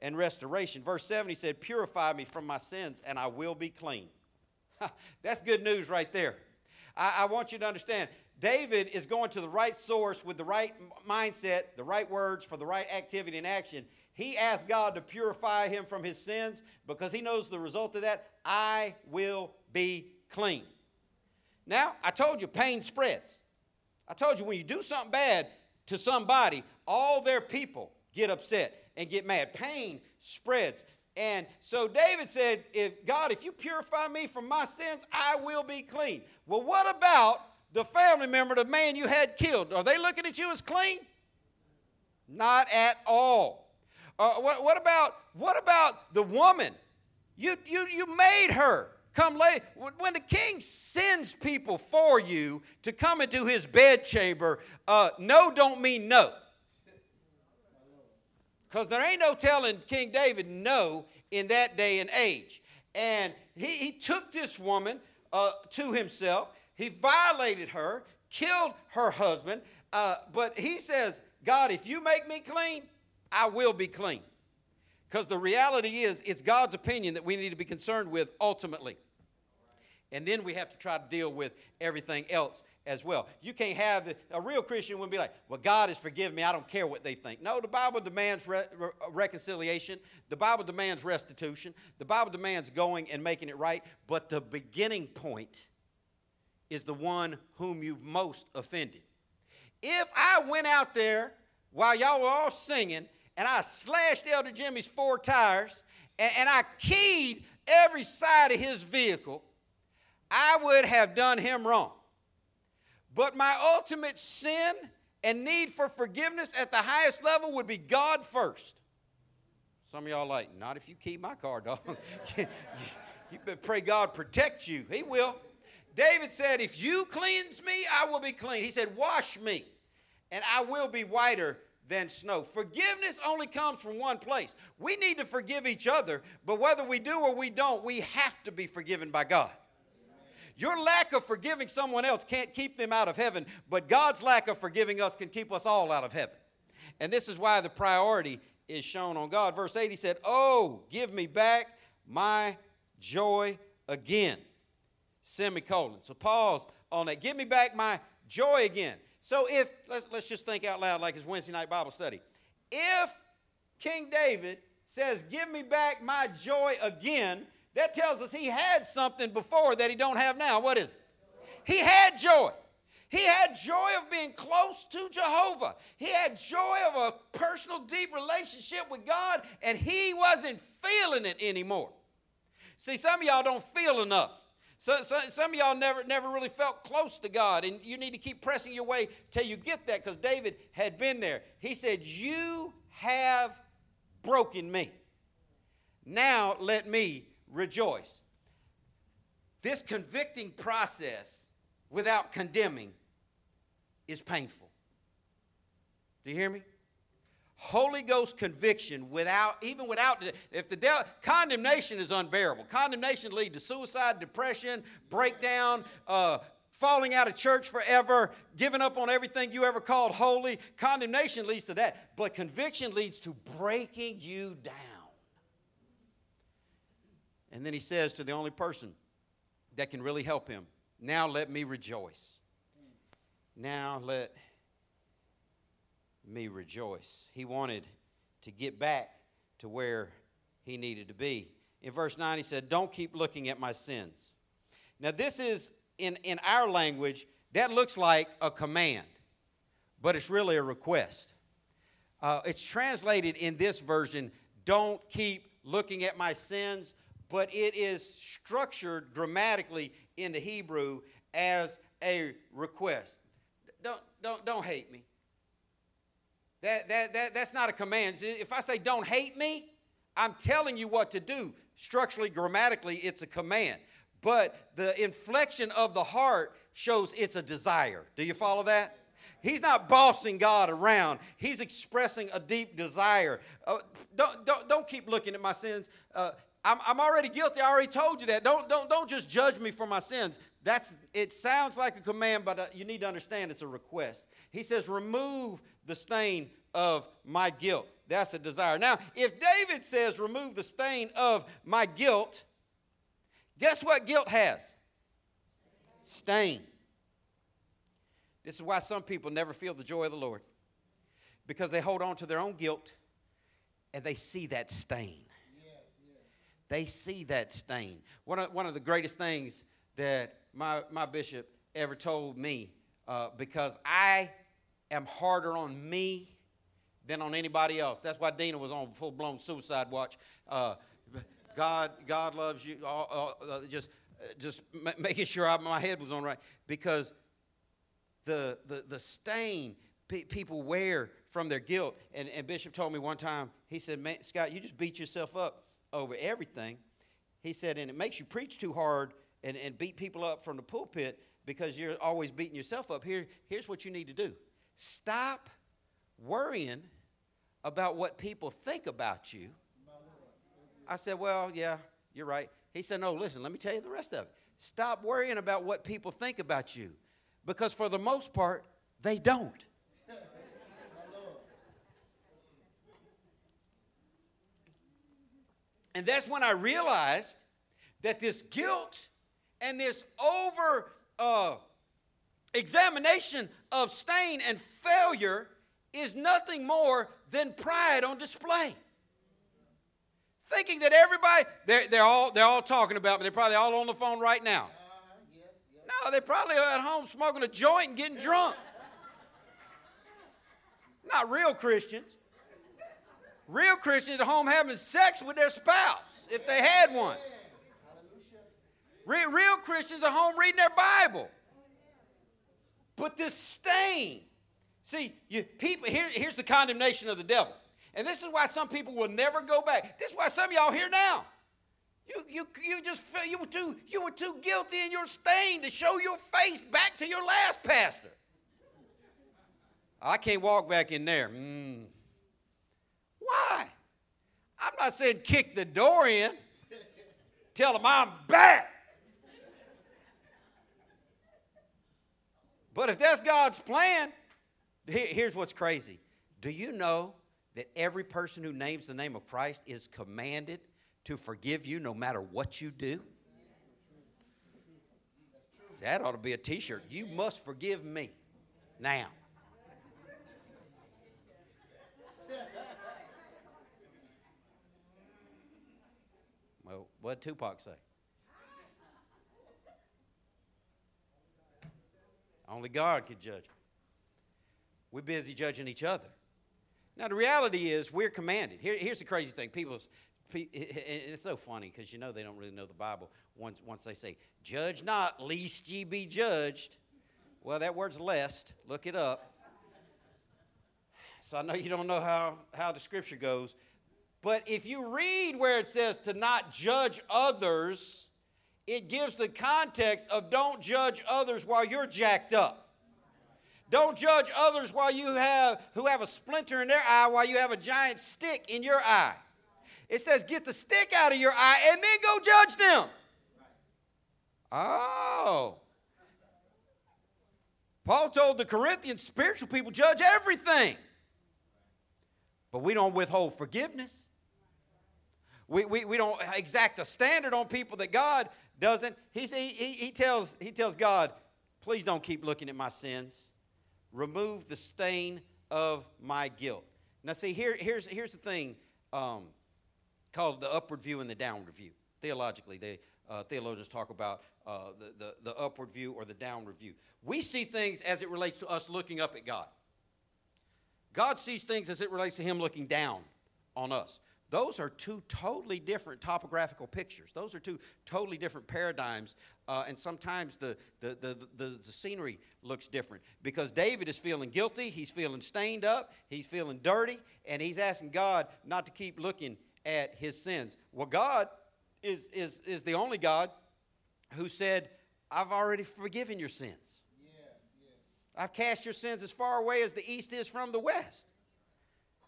and restoration. Verse 7, he said, Purify me from my sins, and I will be clean. That's good news right there. I, I want you to understand David is going to the right source with the right mindset, the right words for the right activity and action. He asked God to purify him from his sins because he knows the result of that. I will be clean. Now, I told you pain spreads. I told you when you do something bad to somebody, all their people get upset and get mad. Pain spreads. And so David said, if God, if you purify me from my sins, I will be clean. Well, what about the family member, the man you had killed? Are they looking at you as clean? Not at all. Uh, what, what, about what about the woman? You, you, you made her come lay. When the king sends people for you to come into his bedchamber, uh, no don't mean no. Because there ain't no telling King David no in that day and age. And he, he took this woman uh, to himself. He violated her, killed her husband. Uh, but he says, God, if you make me clean, I will be clean. Because the reality is, it's God's opinion that we need to be concerned with ultimately. And then we have to try to deal with everything else as well. You can't have a real Christian wouldn't be like, well, God has forgiven me. I don't care what they think. No, the Bible demands re- re- reconciliation. The Bible demands restitution. The Bible demands going and making it right. But the beginning point is the one whom you've most offended. If I went out there while y'all were all singing and I slashed Elder Jimmy's four tires and, and I keyed every side of his vehicle, I would have done him wrong. But my ultimate sin and need for forgiveness at the highest level would be God first. Some of y'all like, not if you keep my car, dog. [LAUGHS] you better pray God protect you. He will. David said, If you cleanse me, I will be clean. He said, Wash me, and I will be whiter than snow. Forgiveness only comes from one place. We need to forgive each other, but whether we do or we don't, we have to be forgiven by God. Your lack of forgiving someone else can't keep them out of heaven, but God's lack of forgiving us can keep us all out of heaven. And this is why the priority is shown on God. Verse 8, he said, Oh, give me back my joy again. Semicolon. So pause on that. Give me back my joy again. So if, let's, let's just think out loud like it's Wednesday night Bible study. If King David says, Give me back my joy again, that tells us he had something before that he don't have now. What is it? He had joy. He had joy of being close to Jehovah. He had joy of a personal, deep relationship with God, and he wasn't feeling it anymore. See, some of y'all don't feel enough. So, so, some of y'all never, never really felt close to God, and you need to keep pressing your way till you get that because David had been there. He said, You have broken me. Now let me rejoice. This convicting process without condemning is painful. Do you hear me? Holy Ghost conviction without, even without, if the devil, condemnation is unbearable. Condemnation leads to suicide, depression, breakdown, uh, falling out of church forever, giving up on everything you ever called holy. Condemnation leads to that, but conviction leads to breaking you down. And then he says to the only person that can really help him, Now let me rejoice. Now let me rejoice. He wanted to get back to where he needed to be. In verse 9, he said, Don't keep looking at my sins. Now, this is in, in our language, that looks like a command, but it's really a request. Uh, it's translated in this version, Don't keep looking at my sins, but it is structured grammatically in the Hebrew as a request. Don't, don't, don't hate me. That, that, that, that's not a command. If I say don't hate me, I'm telling you what to do. Structurally, grammatically, it's a command. But the inflection of the heart shows it's a desire. Do you follow that? He's not bossing God around. He's expressing a deep desire. Uh, don't, don't, don't keep looking at my sins. Uh, I'm, I'm already guilty. I already told you that. Don't, don't, don't just judge me for my sins. That's, it sounds like a command, but uh, you need to understand it's a request. He says, remove the stain of my guilt. That's a desire. Now, if David says, remove the stain of my guilt, guess what guilt has? Stain. This is why some people never feel the joy of the Lord because they hold on to their own guilt and they see that stain. They see that stain. One of, one of the greatest things that my, my bishop ever told me uh, because I am harder on me than on anybody else. That's why Dina was on full blown suicide watch. Uh, God, God loves you. Uh, just, just making sure I, my head was on right because the the the stain pe- people wear from their guilt. And, and Bishop told me one time. He said, "Man, Scott, you just beat yourself up over everything." He said, and it makes you preach too hard and, and beat people up from the pulpit because you're always beating yourself up. Here, here's what you need to do stop worrying about what people think about you. I said, Well, yeah, you're right. He said, No, listen, let me tell you the rest of it. Stop worrying about what people think about you because for the most part, they don't. and that's when I realized that this guilt and this over uh, examination of stain and failure is nothing more than pride on display. Thinking that everybody, they're, they're, all, they're all talking about me. They're probably all on the phone right now. No, they're probably at home smoking a joint and getting drunk. Not real Christians. Real Christians at home having sex with their spouse if they had one. Real, real Christians at home reading their Bible. But this stain, see, you, people, here, here's the condemnation of the devil. And this is why some people will never go back. This is why some of y'all here now. You, you, you just feel you were too you were too guilty in your stain to show your face back to your last pastor. I can't walk back in there. Mm. Why? I'm not saying kick the door in. Tell them I'm back. But if that's God's plan, here's what's crazy. Do you know that every person who names the name of Christ is commanded to forgive you no matter what you do? That ought to be a t shirt. You must forgive me now. Well, what did Tupac say? Only God can judge. We're busy judging each other. Now, the reality is, we're commanded. Here, here's the crazy thing. People, [LAUGHS] it's so funny because you know they don't really know the Bible. Once, once they say, Judge not, lest ye be judged. Well, that word's lest. Look it up. So I know you don't know how, how the scripture goes. But if you read where it says to not judge others, it gives the context of don't judge others while you're jacked up. Don't judge others while you have who have a splinter in their eye while you have a giant stick in your eye. It says get the stick out of your eye and then go judge them. Oh. Paul told the Corinthians spiritual people judge everything. But we don't withhold forgiveness. We, we, we don't exact a standard on people that God doesn't. He, he, he, tells, he tells God, please don't keep looking at my sins. Remove the stain of my guilt. Now, see, here, here's, here's the thing um, called the upward view and the downward view. Theologically, they, uh, theologians talk about uh, the, the, the upward view or the downward view. We see things as it relates to us looking up at God. God sees things as it relates to Him looking down on us. Those are two totally different topographical pictures. Those are two totally different paradigms. Uh, and sometimes the, the, the, the, the scenery looks different because David is feeling guilty, he's feeling stained up, he's feeling dirty, and he's asking God not to keep looking at his sins. Well, God is, is, is the only God who said, I've already forgiven your sins. I've cast your sins as far away as the east is from the west.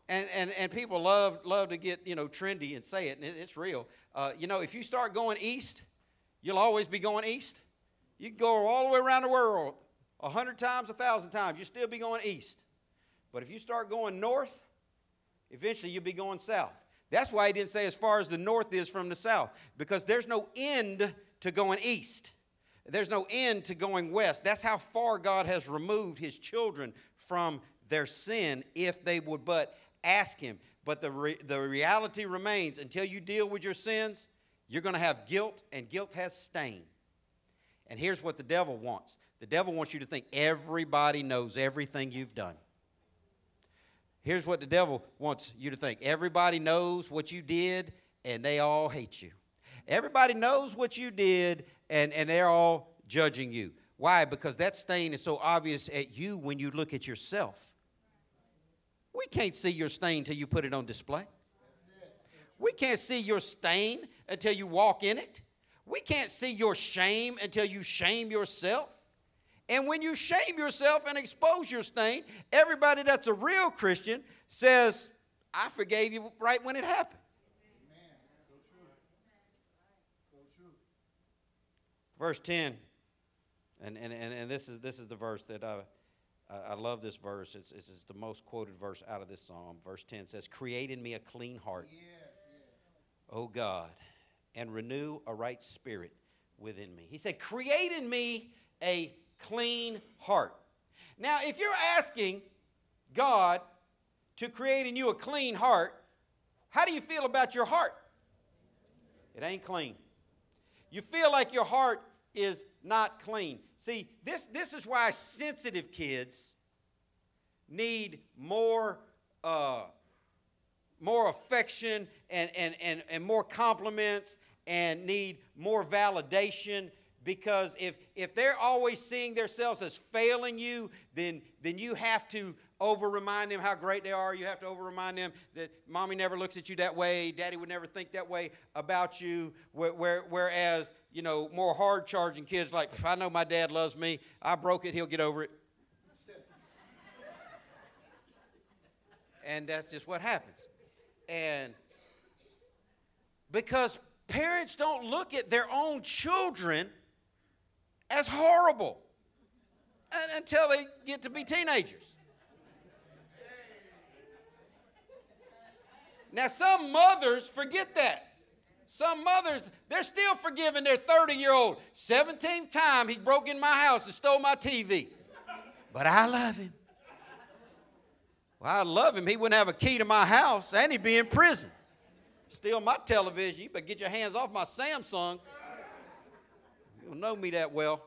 And, and, and people love, love to get, you know, trendy and say it, and it, it's real. Uh, you know, if you start going east, you'll always be going east. You can go all the way around the world a hundred times, a thousand times, you'll still be going east. But if you start going north, eventually you'll be going south. That's why he didn't say as far as the north is from the south, because there's no end to going east. There's no end to going west. That's how far God has removed his children from their sin if they would but ask him. But the, re- the reality remains until you deal with your sins, you're going to have guilt, and guilt has stain. And here's what the devil wants the devil wants you to think everybody knows everything you've done. Here's what the devil wants you to think everybody knows what you did, and they all hate you. Everybody knows what you did, and, and they're all judging you. Why? Because that stain is so obvious at you when you look at yourself. We can't see your stain until you put it on display. We can't see your stain until you walk in it. We can't see your shame until you shame yourself. And when you shame yourself and expose your stain, everybody that's a real Christian says, I forgave you right when it happened. Verse 10, and, and, and, and this, is, this is the verse that I, I, I love this verse. It's, it's, it's, the most quoted verse out of this psalm. Verse 10 says, Create in me a clean heart, yes, yes. O God, and renew a right spirit within me. He said, Create in me a clean heart. Now, if you're asking God to create in you a clean heart, how do you feel about your heart? It ain't clean. You feel like your heart is not clean. See, this, this is why sensitive kids need more, uh, more affection and, and, and, and more compliments and need more validation because if, if they're always seeing themselves as failing you, then, then you have to over remind them how great they are. You have to over remind them that mommy never looks at you that way, daddy would never think that way about you. Where, where, whereas, you know, more hard charging kids, like, I know my dad loves me, I broke it, he'll get over it. and that's just what happens. And because parents don't look at their own children as horrible until they get to be teenagers. Now, some mothers forget that. Some mothers, they're still forgiving their 30 year old. 17th time he broke in my house and stole my TV. But I love him. Well, I love him. He wouldn't have a key to my house and he'd be in prison. Steal my television. You better get your hands off my Samsung. You don't know me that well.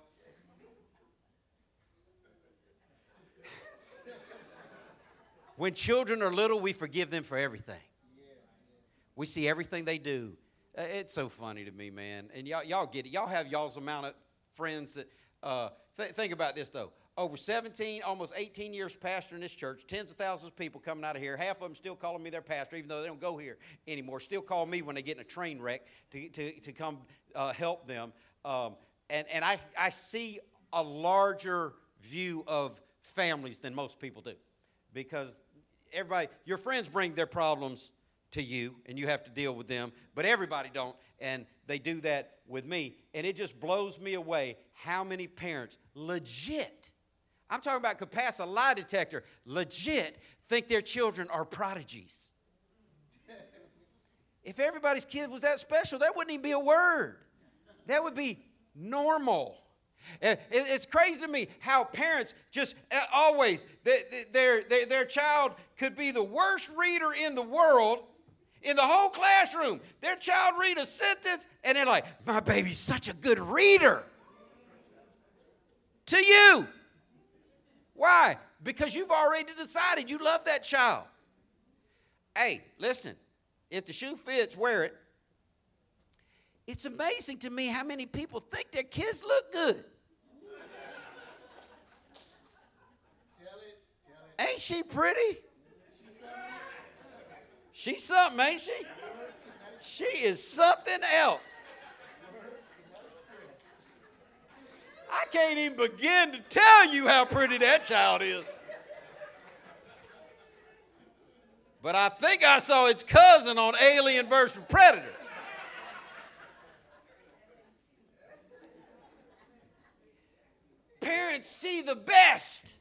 When children are little, we forgive them for everything. We see everything they do. Uh, It's so funny to me, man. And y'all, y'all get it. Y'all have y'all's amount of friends that. Uh, th- think about this though. Over 17, almost 18 years pastoring this church, tens of thousands of people coming out of here. Half of them still calling me their pastor, even though they don't go here anymore. Still call me when they get in a train wreck to, to, to come uh, help them. Um, and and I, I see a larger view of families than most people do because everybody, your friends bring their problems to you and you have to deal with them, but everybody don't. And they do that with me. And it just blows me away how many parents legit, I'm talking about could pass a lie detector, legit think their children are prodigies. if everybody's kid was that special, that wouldn't even be a word. That would be normal. Uh, It's crazy to me how parents just uh, always, th- th- their, their, their child could be the worst reader in the world, in the whole classroom. Their child read a sentence and they're like, my baby's such a good reader. To you. Why? Because you've already decided you love that child. Hey, listen, if the shoe fits, wear it. It's amazing to me how many people think their kids look good. Tell it, tell it. Ain't she pretty? She's something, ain't she? She is something else. I can't even begin to tell you how pretty that child is. But I think I saw its cousin on Alien vs. Predator. Parents see the best.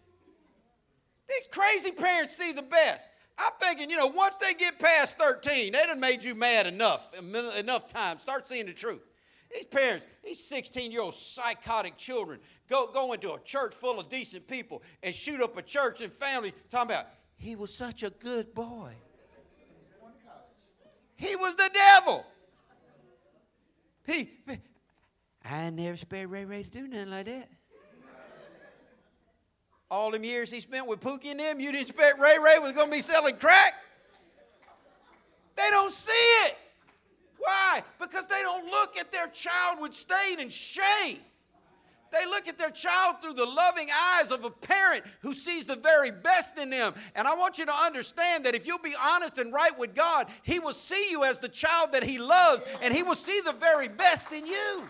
These crazy parents see the best. I'm thinking, you know, once they get past 13, they done made you mad enough, enough time. Start seeing the truth. These parents, these 16 year old psychotic children, go, go into a church full of decent people and shoot up a church and family, talking about, he was such a good boy. He was the devil. He, I never expected Ray Ray to do nothing like that. All them years he spent with Pookie and them, you didn't expect Ray Ray was going to be selling crack? They don't see it. Why? Because they don't look at their child with stain and shame. They look at their child through the loving eyes of a parent who sees the very best in them. And I want you to understand that if you'll be honest and right with God, He will see you as the child that He loves, and He will see the very best in you.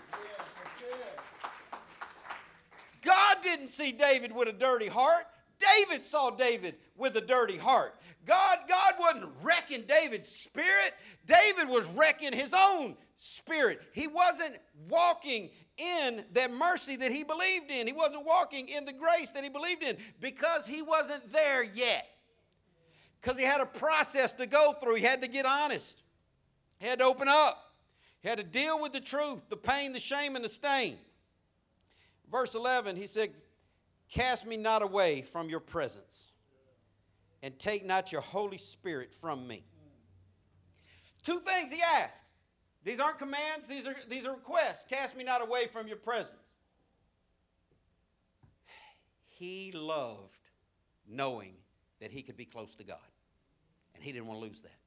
God didn't see David with a dirty heart. David saw David with a dirty heart. God, God wasn't wrecking David's spirit. David was wrecking his own spirit. He wasn't walking in that mercy that he believed in. He wasn't walking in the grace that he believed in because he wasn't there yet. Because he had a process to go through. He had to get honest. He had to open up. He had to deal with the truth, the pain, the shame, and the stain. Verse 11, he said, Cast me not away from your presence, and take not your Holy Spirit from me. Two things he asked. These aren't commands, these are, these are requests. Cast me not away from your presence. He loved knowing that he could be close to God, and he didn't want to lose that.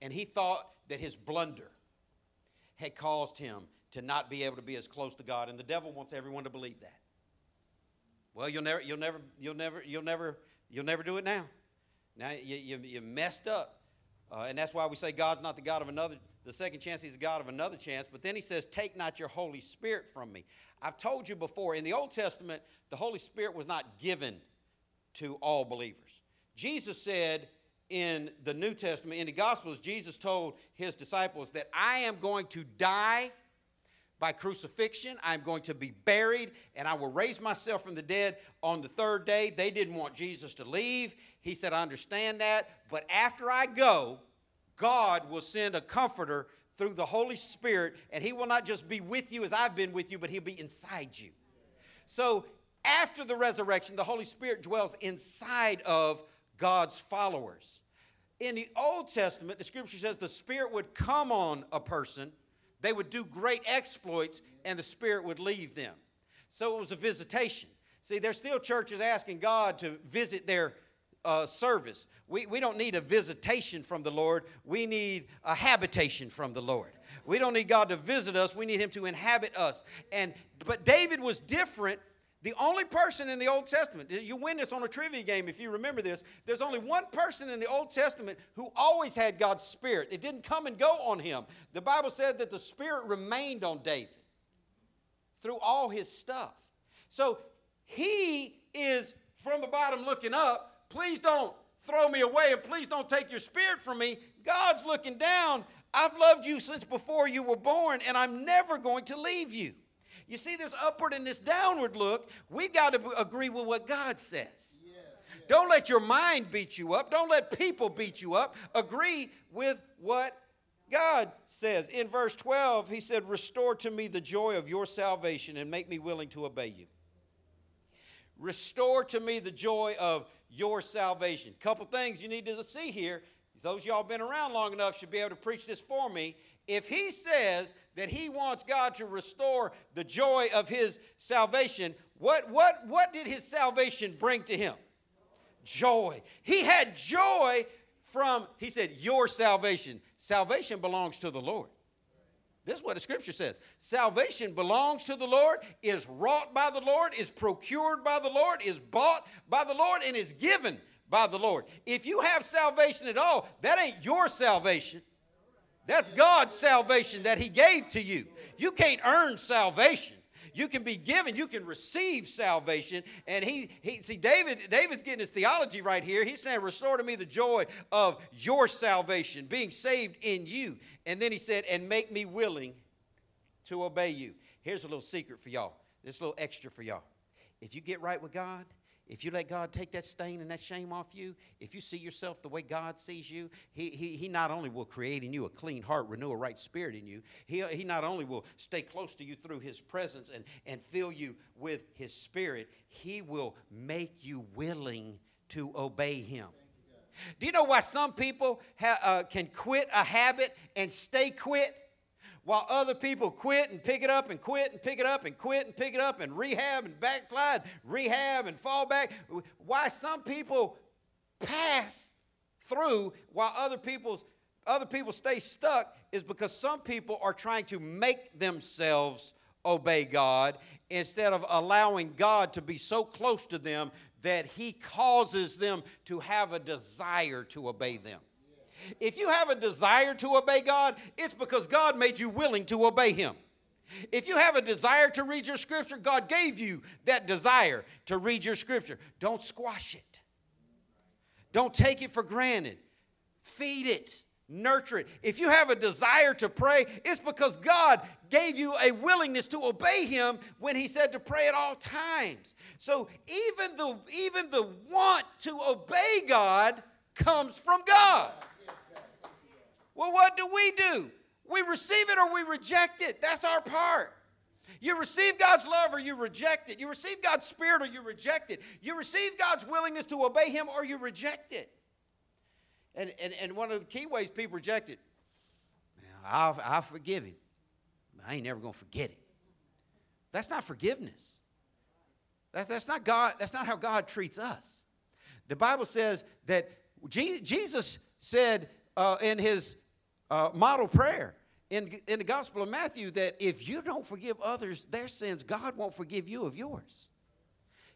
And he thought that his blunder had caused him to not be able to be as close to God, and the devil wants everyone to believe that. Well, you'll never, you'll never, you'll never, you'll never, you'll never do it now. Now you, you, you messed up, uh, and that's why we say God's not the God of another. The second chance, He's the God of another chance. But then He says, "Take not your Holy Spirit from me." I've told you before. In the Old Testament, the Holy Spirit was not given to all believers. Jesus said in the New Testament, in the Gospels, Jesus told His disciples that I am going to die by crucifixion. I'm going to be buried and I will raise myself from the dead on the third day. They didn't want Jesus to leave. He said, I understand that, but after I go, God will send a comforter through the Holy Spirit, and He will not just be with you as I've been with you, but He'll be inside you. So after the resurrection, the Holy Spirit dwells inside of God's followers. In the Old Testament, the scripture says the Spirit would come on a person they would do great exploits and the Spirit would leave them. So it was a visitation. See, there's still churches asking God to visit their uh, service. We, we don't need a visitation from the Lord, we need a habitation from the Lord. We don't need God to visit us, we need Him to inhabit us. And, but David was different the only person in the Old Testament, you win this on a trivia game if you remember this, there's only one person in the Old Testament who always had God's Spirit. It didn't come and go on him. The Bible said that the Spirit remained on David through all his stuff. So he is from the bottom looking up. Please don't throw me away and please don't take your spirit from me. God's looking down. I've loved you since before you were born, and I'm never going to leave you. You see this upward and this downward look, we've got to agree with what God says. Don't let your mind beat you up. Don't let people beat you up. Agree with what God says. In verse 12, he said, Restore to me the joy of your salvation and make me willing to obey you. Restore to me the joy of your salvation. Couple things you need to see here. Those y'all been around long enough should be able to preach this for me. If he says that he wants God to restore the joy of his salvation, what, what, what did his salvation bring to him? Joy. He had joy from, he said, your salvation. Salvation belongs to the Lord. This is what the scripture says. Salvation belongs to the Lord, is wrought by the Lord, is procured by the Lord, is bought by the Lord, and is given by the Lord. If you have salvation at all, that ain't your salvation. That's God's salvation that He gave to you. You can't earn salvation. You can be given, you can receive salvation. And he, he see, David, David's getting his theology right here. He's saying, Restore to me the joy of your salvation, being saved in you. And then he said, And make me willing to obey you. Here's a little secret for y'all. This little extra for y'all. If you get right with God, if you let God take that stain and that shame off you, if you see yourself the way God sees you, He, he, he not only will create in you a clean heart, renew a right spirit in you, he, he not only will stay close to you through His presence and, and fill you with His Spirit, He will make you willing to obey Him. Do you know why some people ha, uh, can quit a habit and stay quit? While other people quit and pick it up and quit and pick it up and quit and pick it up and rehab and backslide, rehab and fall back. Why some people pass through while other people's other people stay stuck is because some people are trying to make themselves obey God instead of allowing God to be so close to them that he causes them to have a desire to obey them. If you have a desire to obey God, it's because God made you willing to obey Him. If you have a desire to read your scripture, God gave you that desire to read your scripture. Don't squash it. Don't take it for granted. Feed it, nurture it. If you have a desire to pray, it's because God gave you a willingness to obey Him when He said to pray at all times. So even the, even the want to obey God comes from God. Well, what do we do? We receive it or we reject it. That's our part. You receive God's love or you reject it. You receive God's spirit or you reject it. You receive God's willingness to obey Him or you reject it. And, and, and one of the key ways people reject it, I'll, I'll forgive him. I ain't never going to forget it. That's not forgiveness. That, that's not God. That's not how God treats us. The Bible says that Jesus said uh, in his uh, model prayer in, in the Gospel of Matthew that if you don't forgive others their sins, God won't forgive you of yours.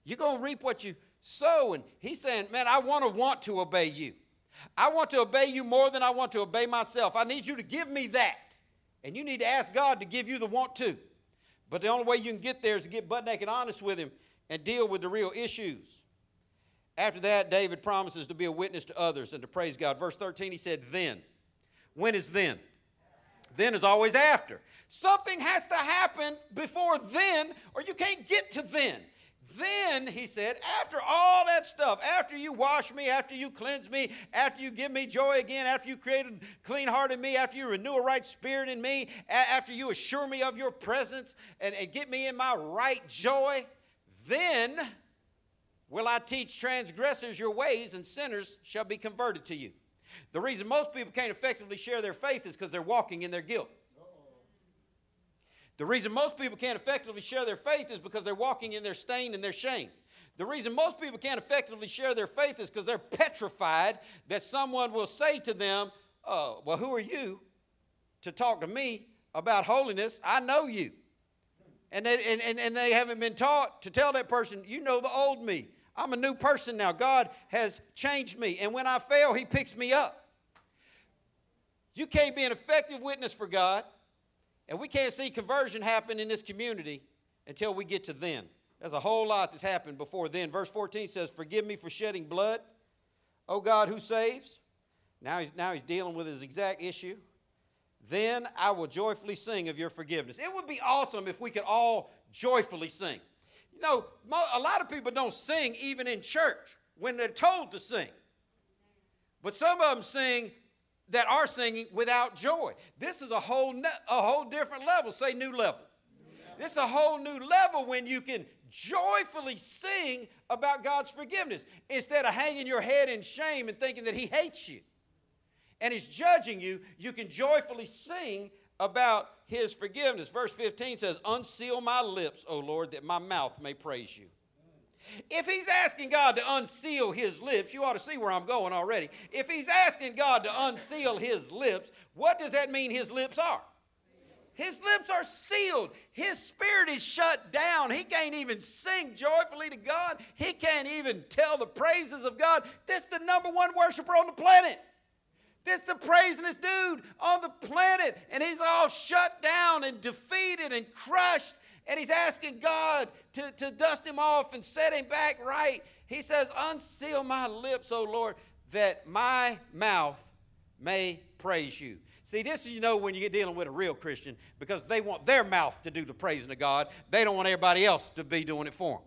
You're going to reap what you sow. And he's saying, man, I want to want to obey you. I want to obey you more than I want to obey myself. I need you to give me that. And you need to ask God to give you the want to. But the only way you can get there is to get butt naked honest with Him and deal with the real issues. After that, David promises to be a witness to others and to praise God. Verse 13, he said, Then. When is then? Then is always after. Something has to happen before then, or you can't get to then. Then, he said, after all that stuff, after you wash me, after you cleanse me, after you give me joy again, after you create a clean heart in me, after you renew a right spirit in me, after you assure me of your presence and, and get me in my right joy, then will I teach transgressors your ways, and sinners shall be converted to you. The reason most people can't effectively share their faith is because they're walking in their guilt. The reason most people can't effectively share their faith is because they're walking in their stain and their shame. The reason most people can't effectively share their faith is because they're petrified that someone will say to them, Oh, well, who are you to talk to me about holiness? I know you. And they, and, and, and they haven't been taught to tell that person, You know the old me. I'm a new person now. God has changed me. And when I fail, He picks me up. You can't be an effective witness for God and we can't see conversion happen in this community until we get to then. There's a whole lot that's happened before then. Verse 14 says, Forgive me for shedding blood, O God who saves. Now, now he's dealing with his exact issue. Then I will joyfully sing of your forgiveness. It would be awesome if we could all joyfully sing. You know, a lot of people don't sing even in church when they're told to sing. But some of them sing that are singing without joy. This is a whole, ne- a whole different level. Say new level. This is a whole new level when you can joyfully sing about God's forgiveness instead of hanging your head in shame and thinking that He hates you and is judging you. You can joyfully sing about His forgiveness. Verse 15 says, Unseal my lips, O Lord, that my mouth may praise you. If he's asking God to unseal his lips, you ought to see where I'm going already. If he's asking God to unseal his lips, what does that mean his lips are? His lips are sealed. His spirit is shut down. He can't even sing joyfully to God. He can't even tell the praises of God. This is the number one worshiper on the planet. This is the praisingest dude on the planet. And he's all shut down and defeated and crushed and he's asking God to, to dust him off and set him back right. He says, Unseal my lips, O Lord, that my mouth may praise you. See, this is you know when you get dealing with a real Christian because they want their mouth to do the praising of God. They don't want everybody else to be doing it for them.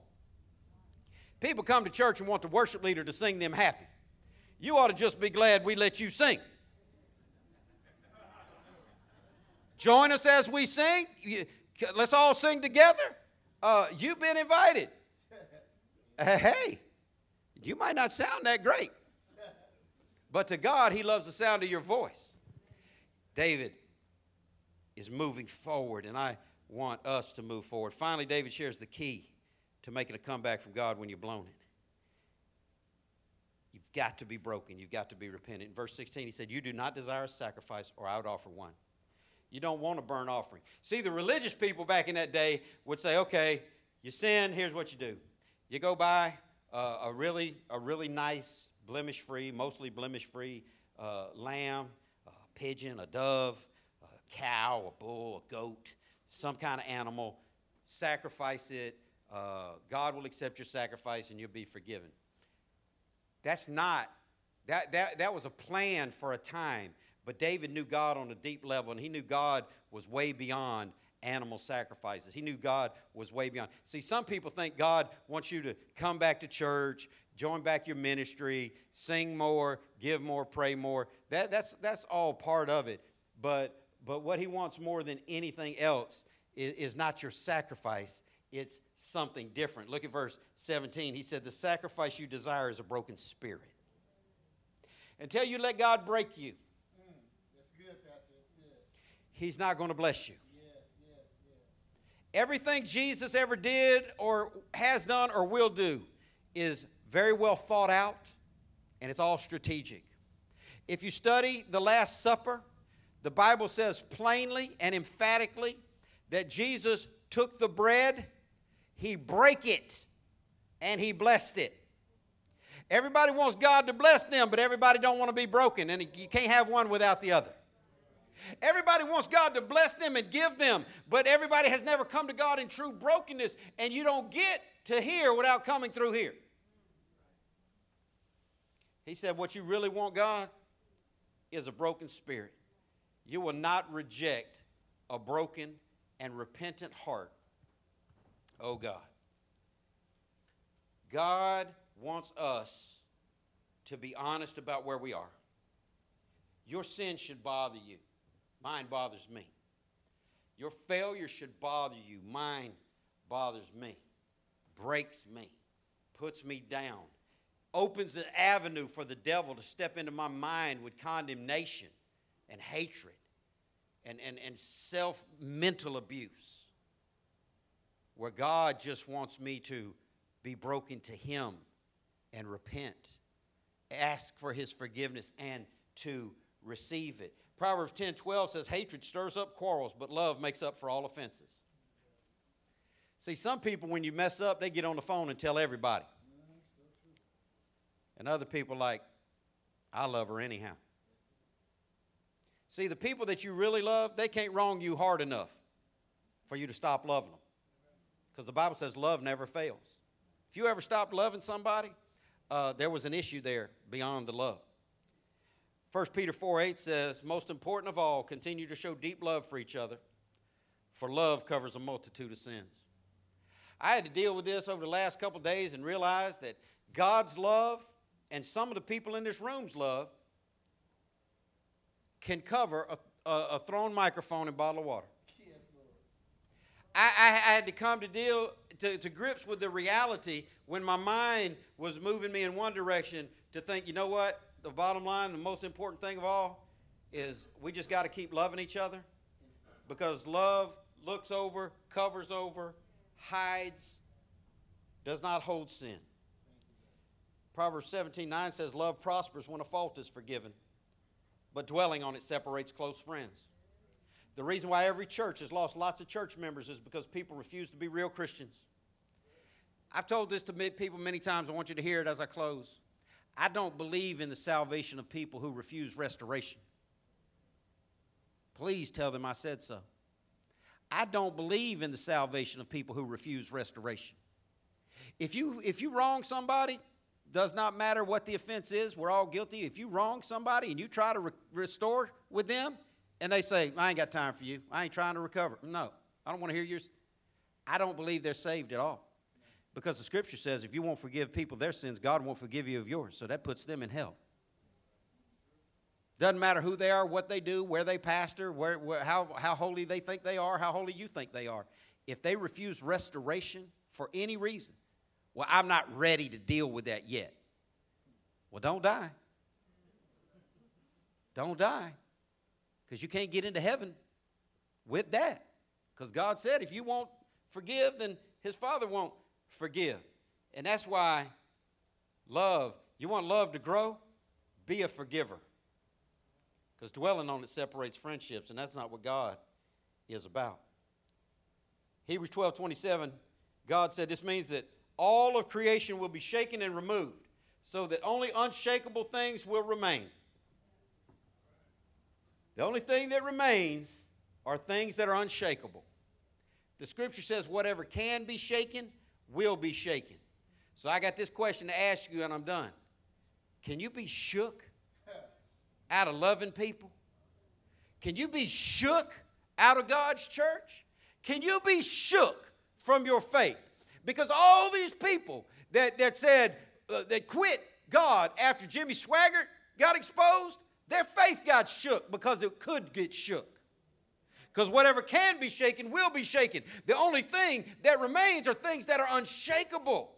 People come to church and want the worship leader to sing them happy. You ought to just be glad we let you sing. Join us as we sing. Let's all sing together. Uh, you've been invited. hey, you might not sound that great, but to God, He loves the sound of your voice. David is moving forward, and I want us to move forward. Finally, David shares the key to making a comeback from God when you're blown it. Got to be broken. You've got to be repentant. In verse 16, he said, You do not desire a sacrifice, or I would offer one. You don't want a burnt offering. See, the religious people back in that day would say, okay, you sin, here's what you do. You go buy uh, a, really, a really nice, blemish free, mostly blemish free uh, lamb, a pigeon, a dove, a cow, a bull, a goat, some kind of animal, sacrifice it. Uh, God will accept your sacrifice and you'll be forgiven. That's not, that, that, that was a plan for a time. But David knew God on a deep level, and he knew God was way beyond animal sacrifices. He knew God was way beyond. See, some people think God wants you to come back to church, join back your ministry, sing more, give more, pray more. That, that's, that's all part of it. But, But what he wants more than anything else is, is not your sacrifice, it's something different. Look at verse 17. He said, The sacrifice you desire is a broken spirit. Until you let God break you, mm, That's good, Pastor. That's good. he's not going to bless you. Yes, yes, yes. Everything Jesus ever did or has done or will do is very well thought out and it's all strategic. If you study the Last Supper, the Bible says plainly and emphatically that Jesus took the bread, he break it, and he blessed it. Everybody wants God to bless them, but everybody don't want to be broken, and you can't have one without the other. Everybody wants God to bless them and give them, but everybody has never come to God in true brokenness, and you don't get to here without coming through here. He said, What you really want, God, is a broken spirit. You will not reject a broken and repentant heart. Oh, God. God wants us to be honest about where we are. Your sin should bother you. Mine bothers me. Your failure should bother you. Mine bothers me. Breaks me. Puts me down. Opens an avenue for the devil to step into my mind with condemnation and hatred and, and, and self mental abuse. Where God just wants me to be broken to Him and repent, ask for His forgiveness, and to receive it. Proverbs 10 12 says, Hatred stirs up quarrels, but love makes up for all offenses. See, some people, when you mess up, they get on the phone and tell everybody. And other people, like, I love her anyhow. See, the people that you really love, they can't wrong you hard enough for you to stop loving them. Because the Bible says love never fails. If you ever stopped loving somebody, uh, there was an issue there beyond the love. 1 Peter 4 8 says, Most important of all, continue to show deep love for each other, for love covers a multitude of sins. I had to deal with this over the last couple days and realize that God's love and some of the people in this room's love can cover a, a, a thrown microphone and bottle of water. I, I had to come to deal to, to grips with the reality when my mind was moving me in one direction to think, you know what? The bottom line, the most important thing of all, is we just got to keep loving each other because love looks over, covers over, hides, does not hold sin. Proverbs 17 9 says, Love prospers when a fault is forgiven, but dwelling on it separates close friends. The reason why every church has lost lots of church members is because people refuse to be real Christians. I've told this to people many times. I want you to hear it as I close. I don't believe in the salvation of people who refuse restoration. Please tell them I said so. I don't believe in the salvation of people who refuse restoration. If you, if you wrong somebody, does not matter what the offense is, we're all guilty. If you wrong somebody and you try to re- restore with them, and they say, I ain't got time for you, I ain't trying to recover. No, I don't want to hear yours. I don't believe they're saved at all. Because the scripture says if you won't forgive people their sins, God won't forgive you of yours. So that puts them in hell. Doesn't matter who they are, what they do, where they pastor, where, where, how, how holy they think they are, how holy you think they are. If they refuse restoration for any reason, well, I'm not ready to deal with that yet. Well, don't die. Don't die. Because you can't get into heaven with that. Because God said if you won't forgive, then His Father won't forgive. And that's why love, you want love to grow? Be a forgiver. Because dwelling on it separates friendships, and that's not what God is about. Hebrews 12 27, God said this means that all of creation will be shaken and removed, so that only unshakable things will remain. The only thing that remains are things that are unshakable. The scripture says, whatever can be shaken will be shaken. So I got this question to ask you, and I'm done. Can you be shook out of loving people? Can you be shook out of God's church? Can you be shook from your faith? Because all these people that, that said, uh, that quit God after Jimmy Swaggart got exposed, their faith got shook because it could get shook. Because whatever can be shaken will be shaken. The only thing that remains are things that are unshakable.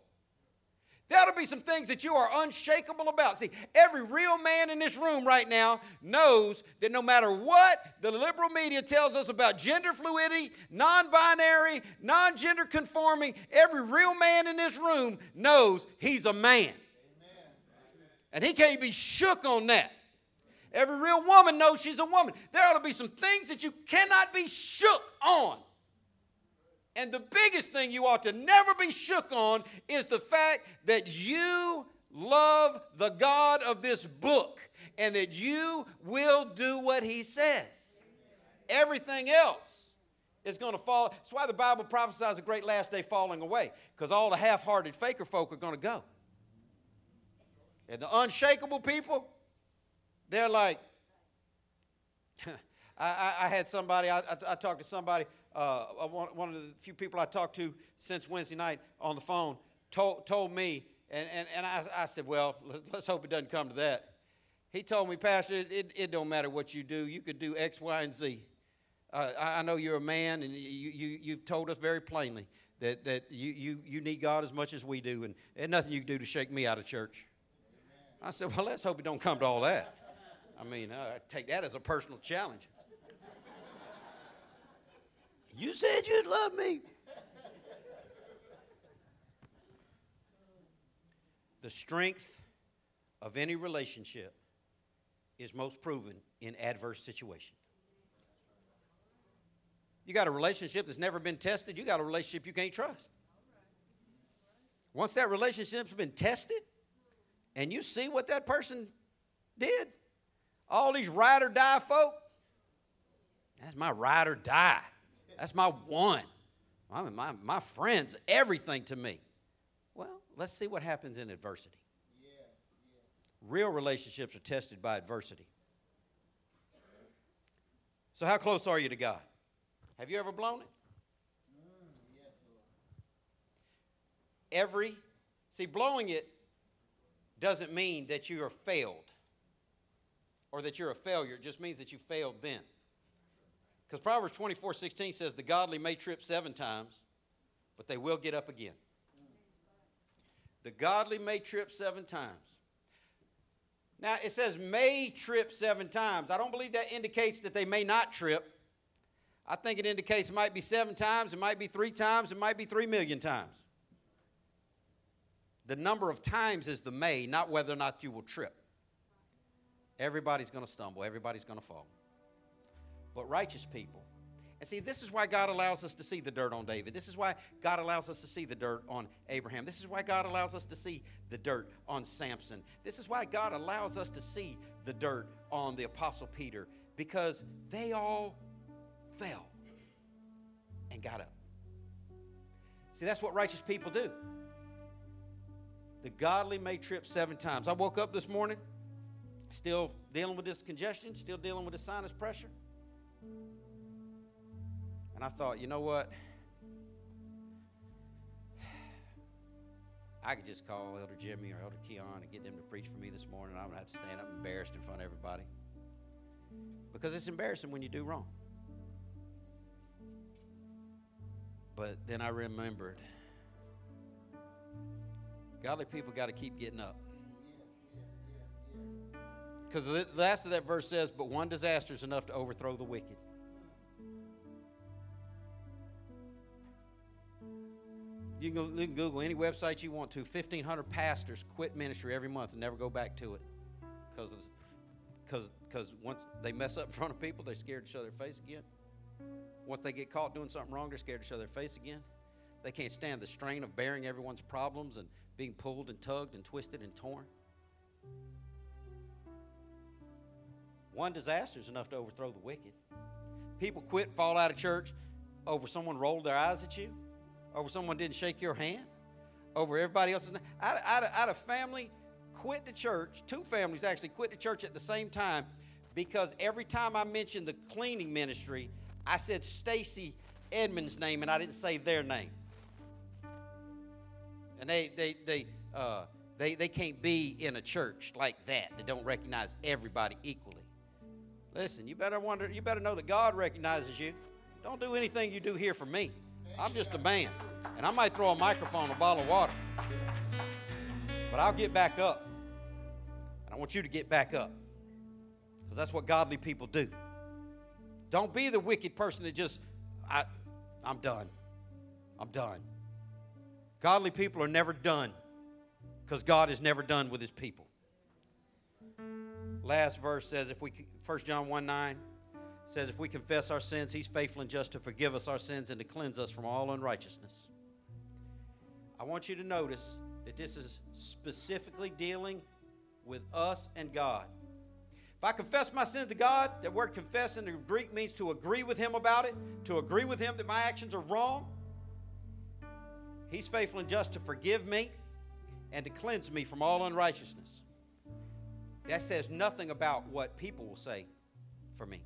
Ought be some things that you are unshakable about. See, every real man in this room right now knows that no matter what the liberal media tells us about gender fluidity, non binary, non gender conforming, every real man in this room knows he's a man. And he can't be shook on that. Every real woman knows she's a woman. There ought to be some things that you cannot be shook on. And the biggest thing you ought to never be shook on is the fact that you love the God of this book and that you will do what he says. Everything else is going to fall. That's why the Bible prophesies a great last day falling away, because all the half hearted faker folk are going to go. And the unshakable people, they're like, [LAUGHS] I, I, I, had somebody, I, I, talked to somebody uh, one, one, of the few people I talked to since Wednesday night on the phone told, told me, and, and, and I, I said, well, let's hope it doesn't come to that. He told me, Pastor, it, it, it don't matter what you do. You could do X, Y, and Z. Uh, I, I know you're a man, and you, you, you've told us very plainly that, that you, you, you need God as much as we do, and there's nothing you can do to shake me out of church. I said, well, let's hope it don't come to all that. I mean, uh, I take that as a personal challenge. You said you'd love me. the strength of any relationship is most proven in adverse situations. You got a relationship that's never been tested, you got a relationship you can't trust. Once that relationship's been tested and you see what that person did, all these ride or die folk, that's my ride or die. That's my one. I mean, my, my friend's everything to me. Well, let's see what happens in adversity. Real relationships are tested by adversity. So, how close are you to God? Have you ever blown it? Every, see, blowing it doesn't mean that you are failed or that you're a failure. It just means that you failed then. Because Proverbs 24 16 says, The godly may trip seven times, but they will get up again. The godly may trip seven times. Now, it says may trip seven times. I don't believe that indicates that they may not trip. I think it indicates it might be seven times, it might be three times, it might be three million times. The number of times is the may, not whether or not you will trip. Everybody's going to stumble, everybody's going to fall but righteous people. And see, this is why God allows us to see the dirt on David. This is why God allows us to see the dirt on Abraham. This is why God allows us to see the dirt on Samson. This is why God allows us to see the dirt on the Apostle Peter because they all fell and got up. See, that's what righteous people do. The godly may trip seven times. I woke up this morning still dealing with this congestion, still dealing with the sinus pressure. And I thought, you know what? [SIGHS] I could just call Elder Jimmy or Elder Keon and get them to preach for me this morning. I'm to have to stand up embarrassed in front of everybody. Because it's embarrassing when you do wrong. But then I remembered godly people got to keep getting up. Because the last of that verse says, But one disaster is enough to overthrow the wicked. You can, you can Google any website you want to. 1,500 pastors quit ministry every month and never go back to it because because because once they mess up in front of people, they're scared to show their face again. Once they get caught doing something wrong, they're scared to show their face again. They can't stand the strain of bearing everyone's problems and being pulled and tugged and twisted and torn. One disaster is enough to overthrow the wicked. People quit, fall out of church over someone rolled their eyes at you over someone didn't shake your hand, over everybody else's. I, I had a family quit the church, two families actually quit the church at the same time because every time I mentioned the cleaning ministry, I said Stacy Edmonds' name and I didn't say their name. And they, they, they, uh, they, they can't be in a church like that. They don't recognize everybody equally. Listen, you better wonder, you better know that God recognizes you. Don't do anything you do here for me. I'm just a man. And I might throw a microphone, a bottle of water. But I'll get back up. And I want you to get back up. Because that's what godly people do. Don't be the wicked person that just, I, I'm done. I'm done. Godly people are never done because God is never done with his people. Last verse says, if we, 1 John 1 9 says, if we confess our sins, he's faithful and just to forgive us our sins and to cleanse us from all unrighteousness. I want you to notice that this is specifically dealing with us and God. If I confess my sins to God, that word confess in the Greek means to agree with Him about it, to agree with Him that my actions are wrong. He's faithful and just to forgive me and to cleanse me from all unrighteousness. That says nothing about what people will say for me.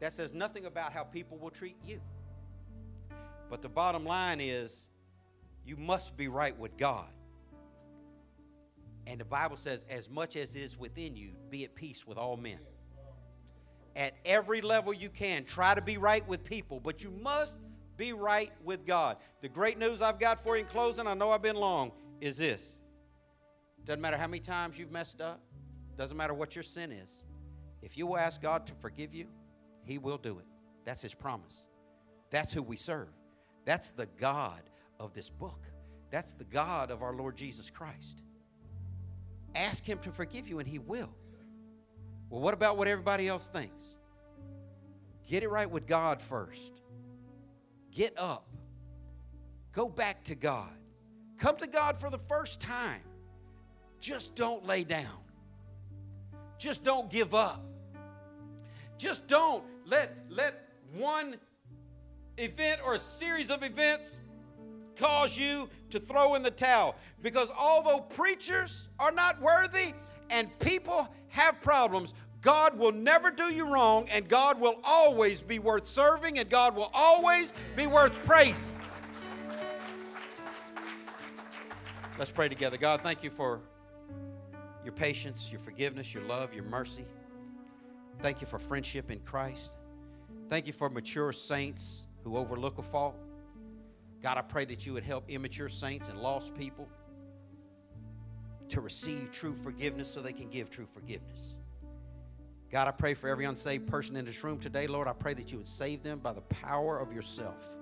That says nothing about how people will treat you. But the bottom line is you must be right with God. And the Bible says, as much as is within you, be at peace with all men. At every level you can, try to be right with people, but you must be right with God. The great news I've got for you in closing, I know I've been long, is this. Doesn't matter how many times you've messed up, doesn't matter what your sin is. If you will ask God to forgive you, He will do it. That's His promise. That's who we serve. That's the God of this book. That's the God of our Lord Jesus Christ. Ask Him to forgive you, and He will. Well, what about what everybody else thinks? Get it right with God first. Get up. Go back to God. Come to God for the first time. Just don't lay down. Just don't give up. Just don't let, let one event or a series of events cause you to throw in the towel. Because although preachers are not worthy and people have problems, God will never do you wrong, and God will always be worth serving, and God will always be worth praising. Let's pray together. God, thank you for your patience, your forgiveness, your love, your mercy. Thank you for friendship in Christ. Thank you for mature saints who overlook a fault. God, I pray that you would help immature saints and lost people to receive true forgiveness so they can give true forgiveness. God, I pray for every unsaved person in this room today, Lord. I pray that you would save them by the power of yourself.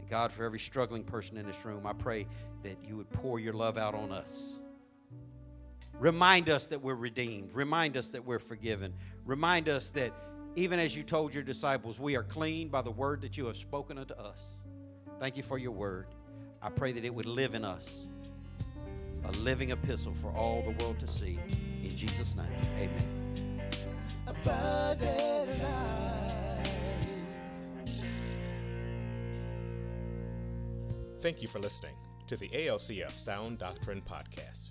And God, for every struggling person in this room, I pray that you would pour your love out on us. Remind us that we're redeemed. Remind us that we're forgiven. Remind us that even as you told your disciples, we are clean by the word that you have spoken unto us. Thank you for your word. I pray that it would live in us, a living epistle for all the world to see. In Jesus' name, amen. Thank you for listening to the ALCF Sound Doctrine Podcast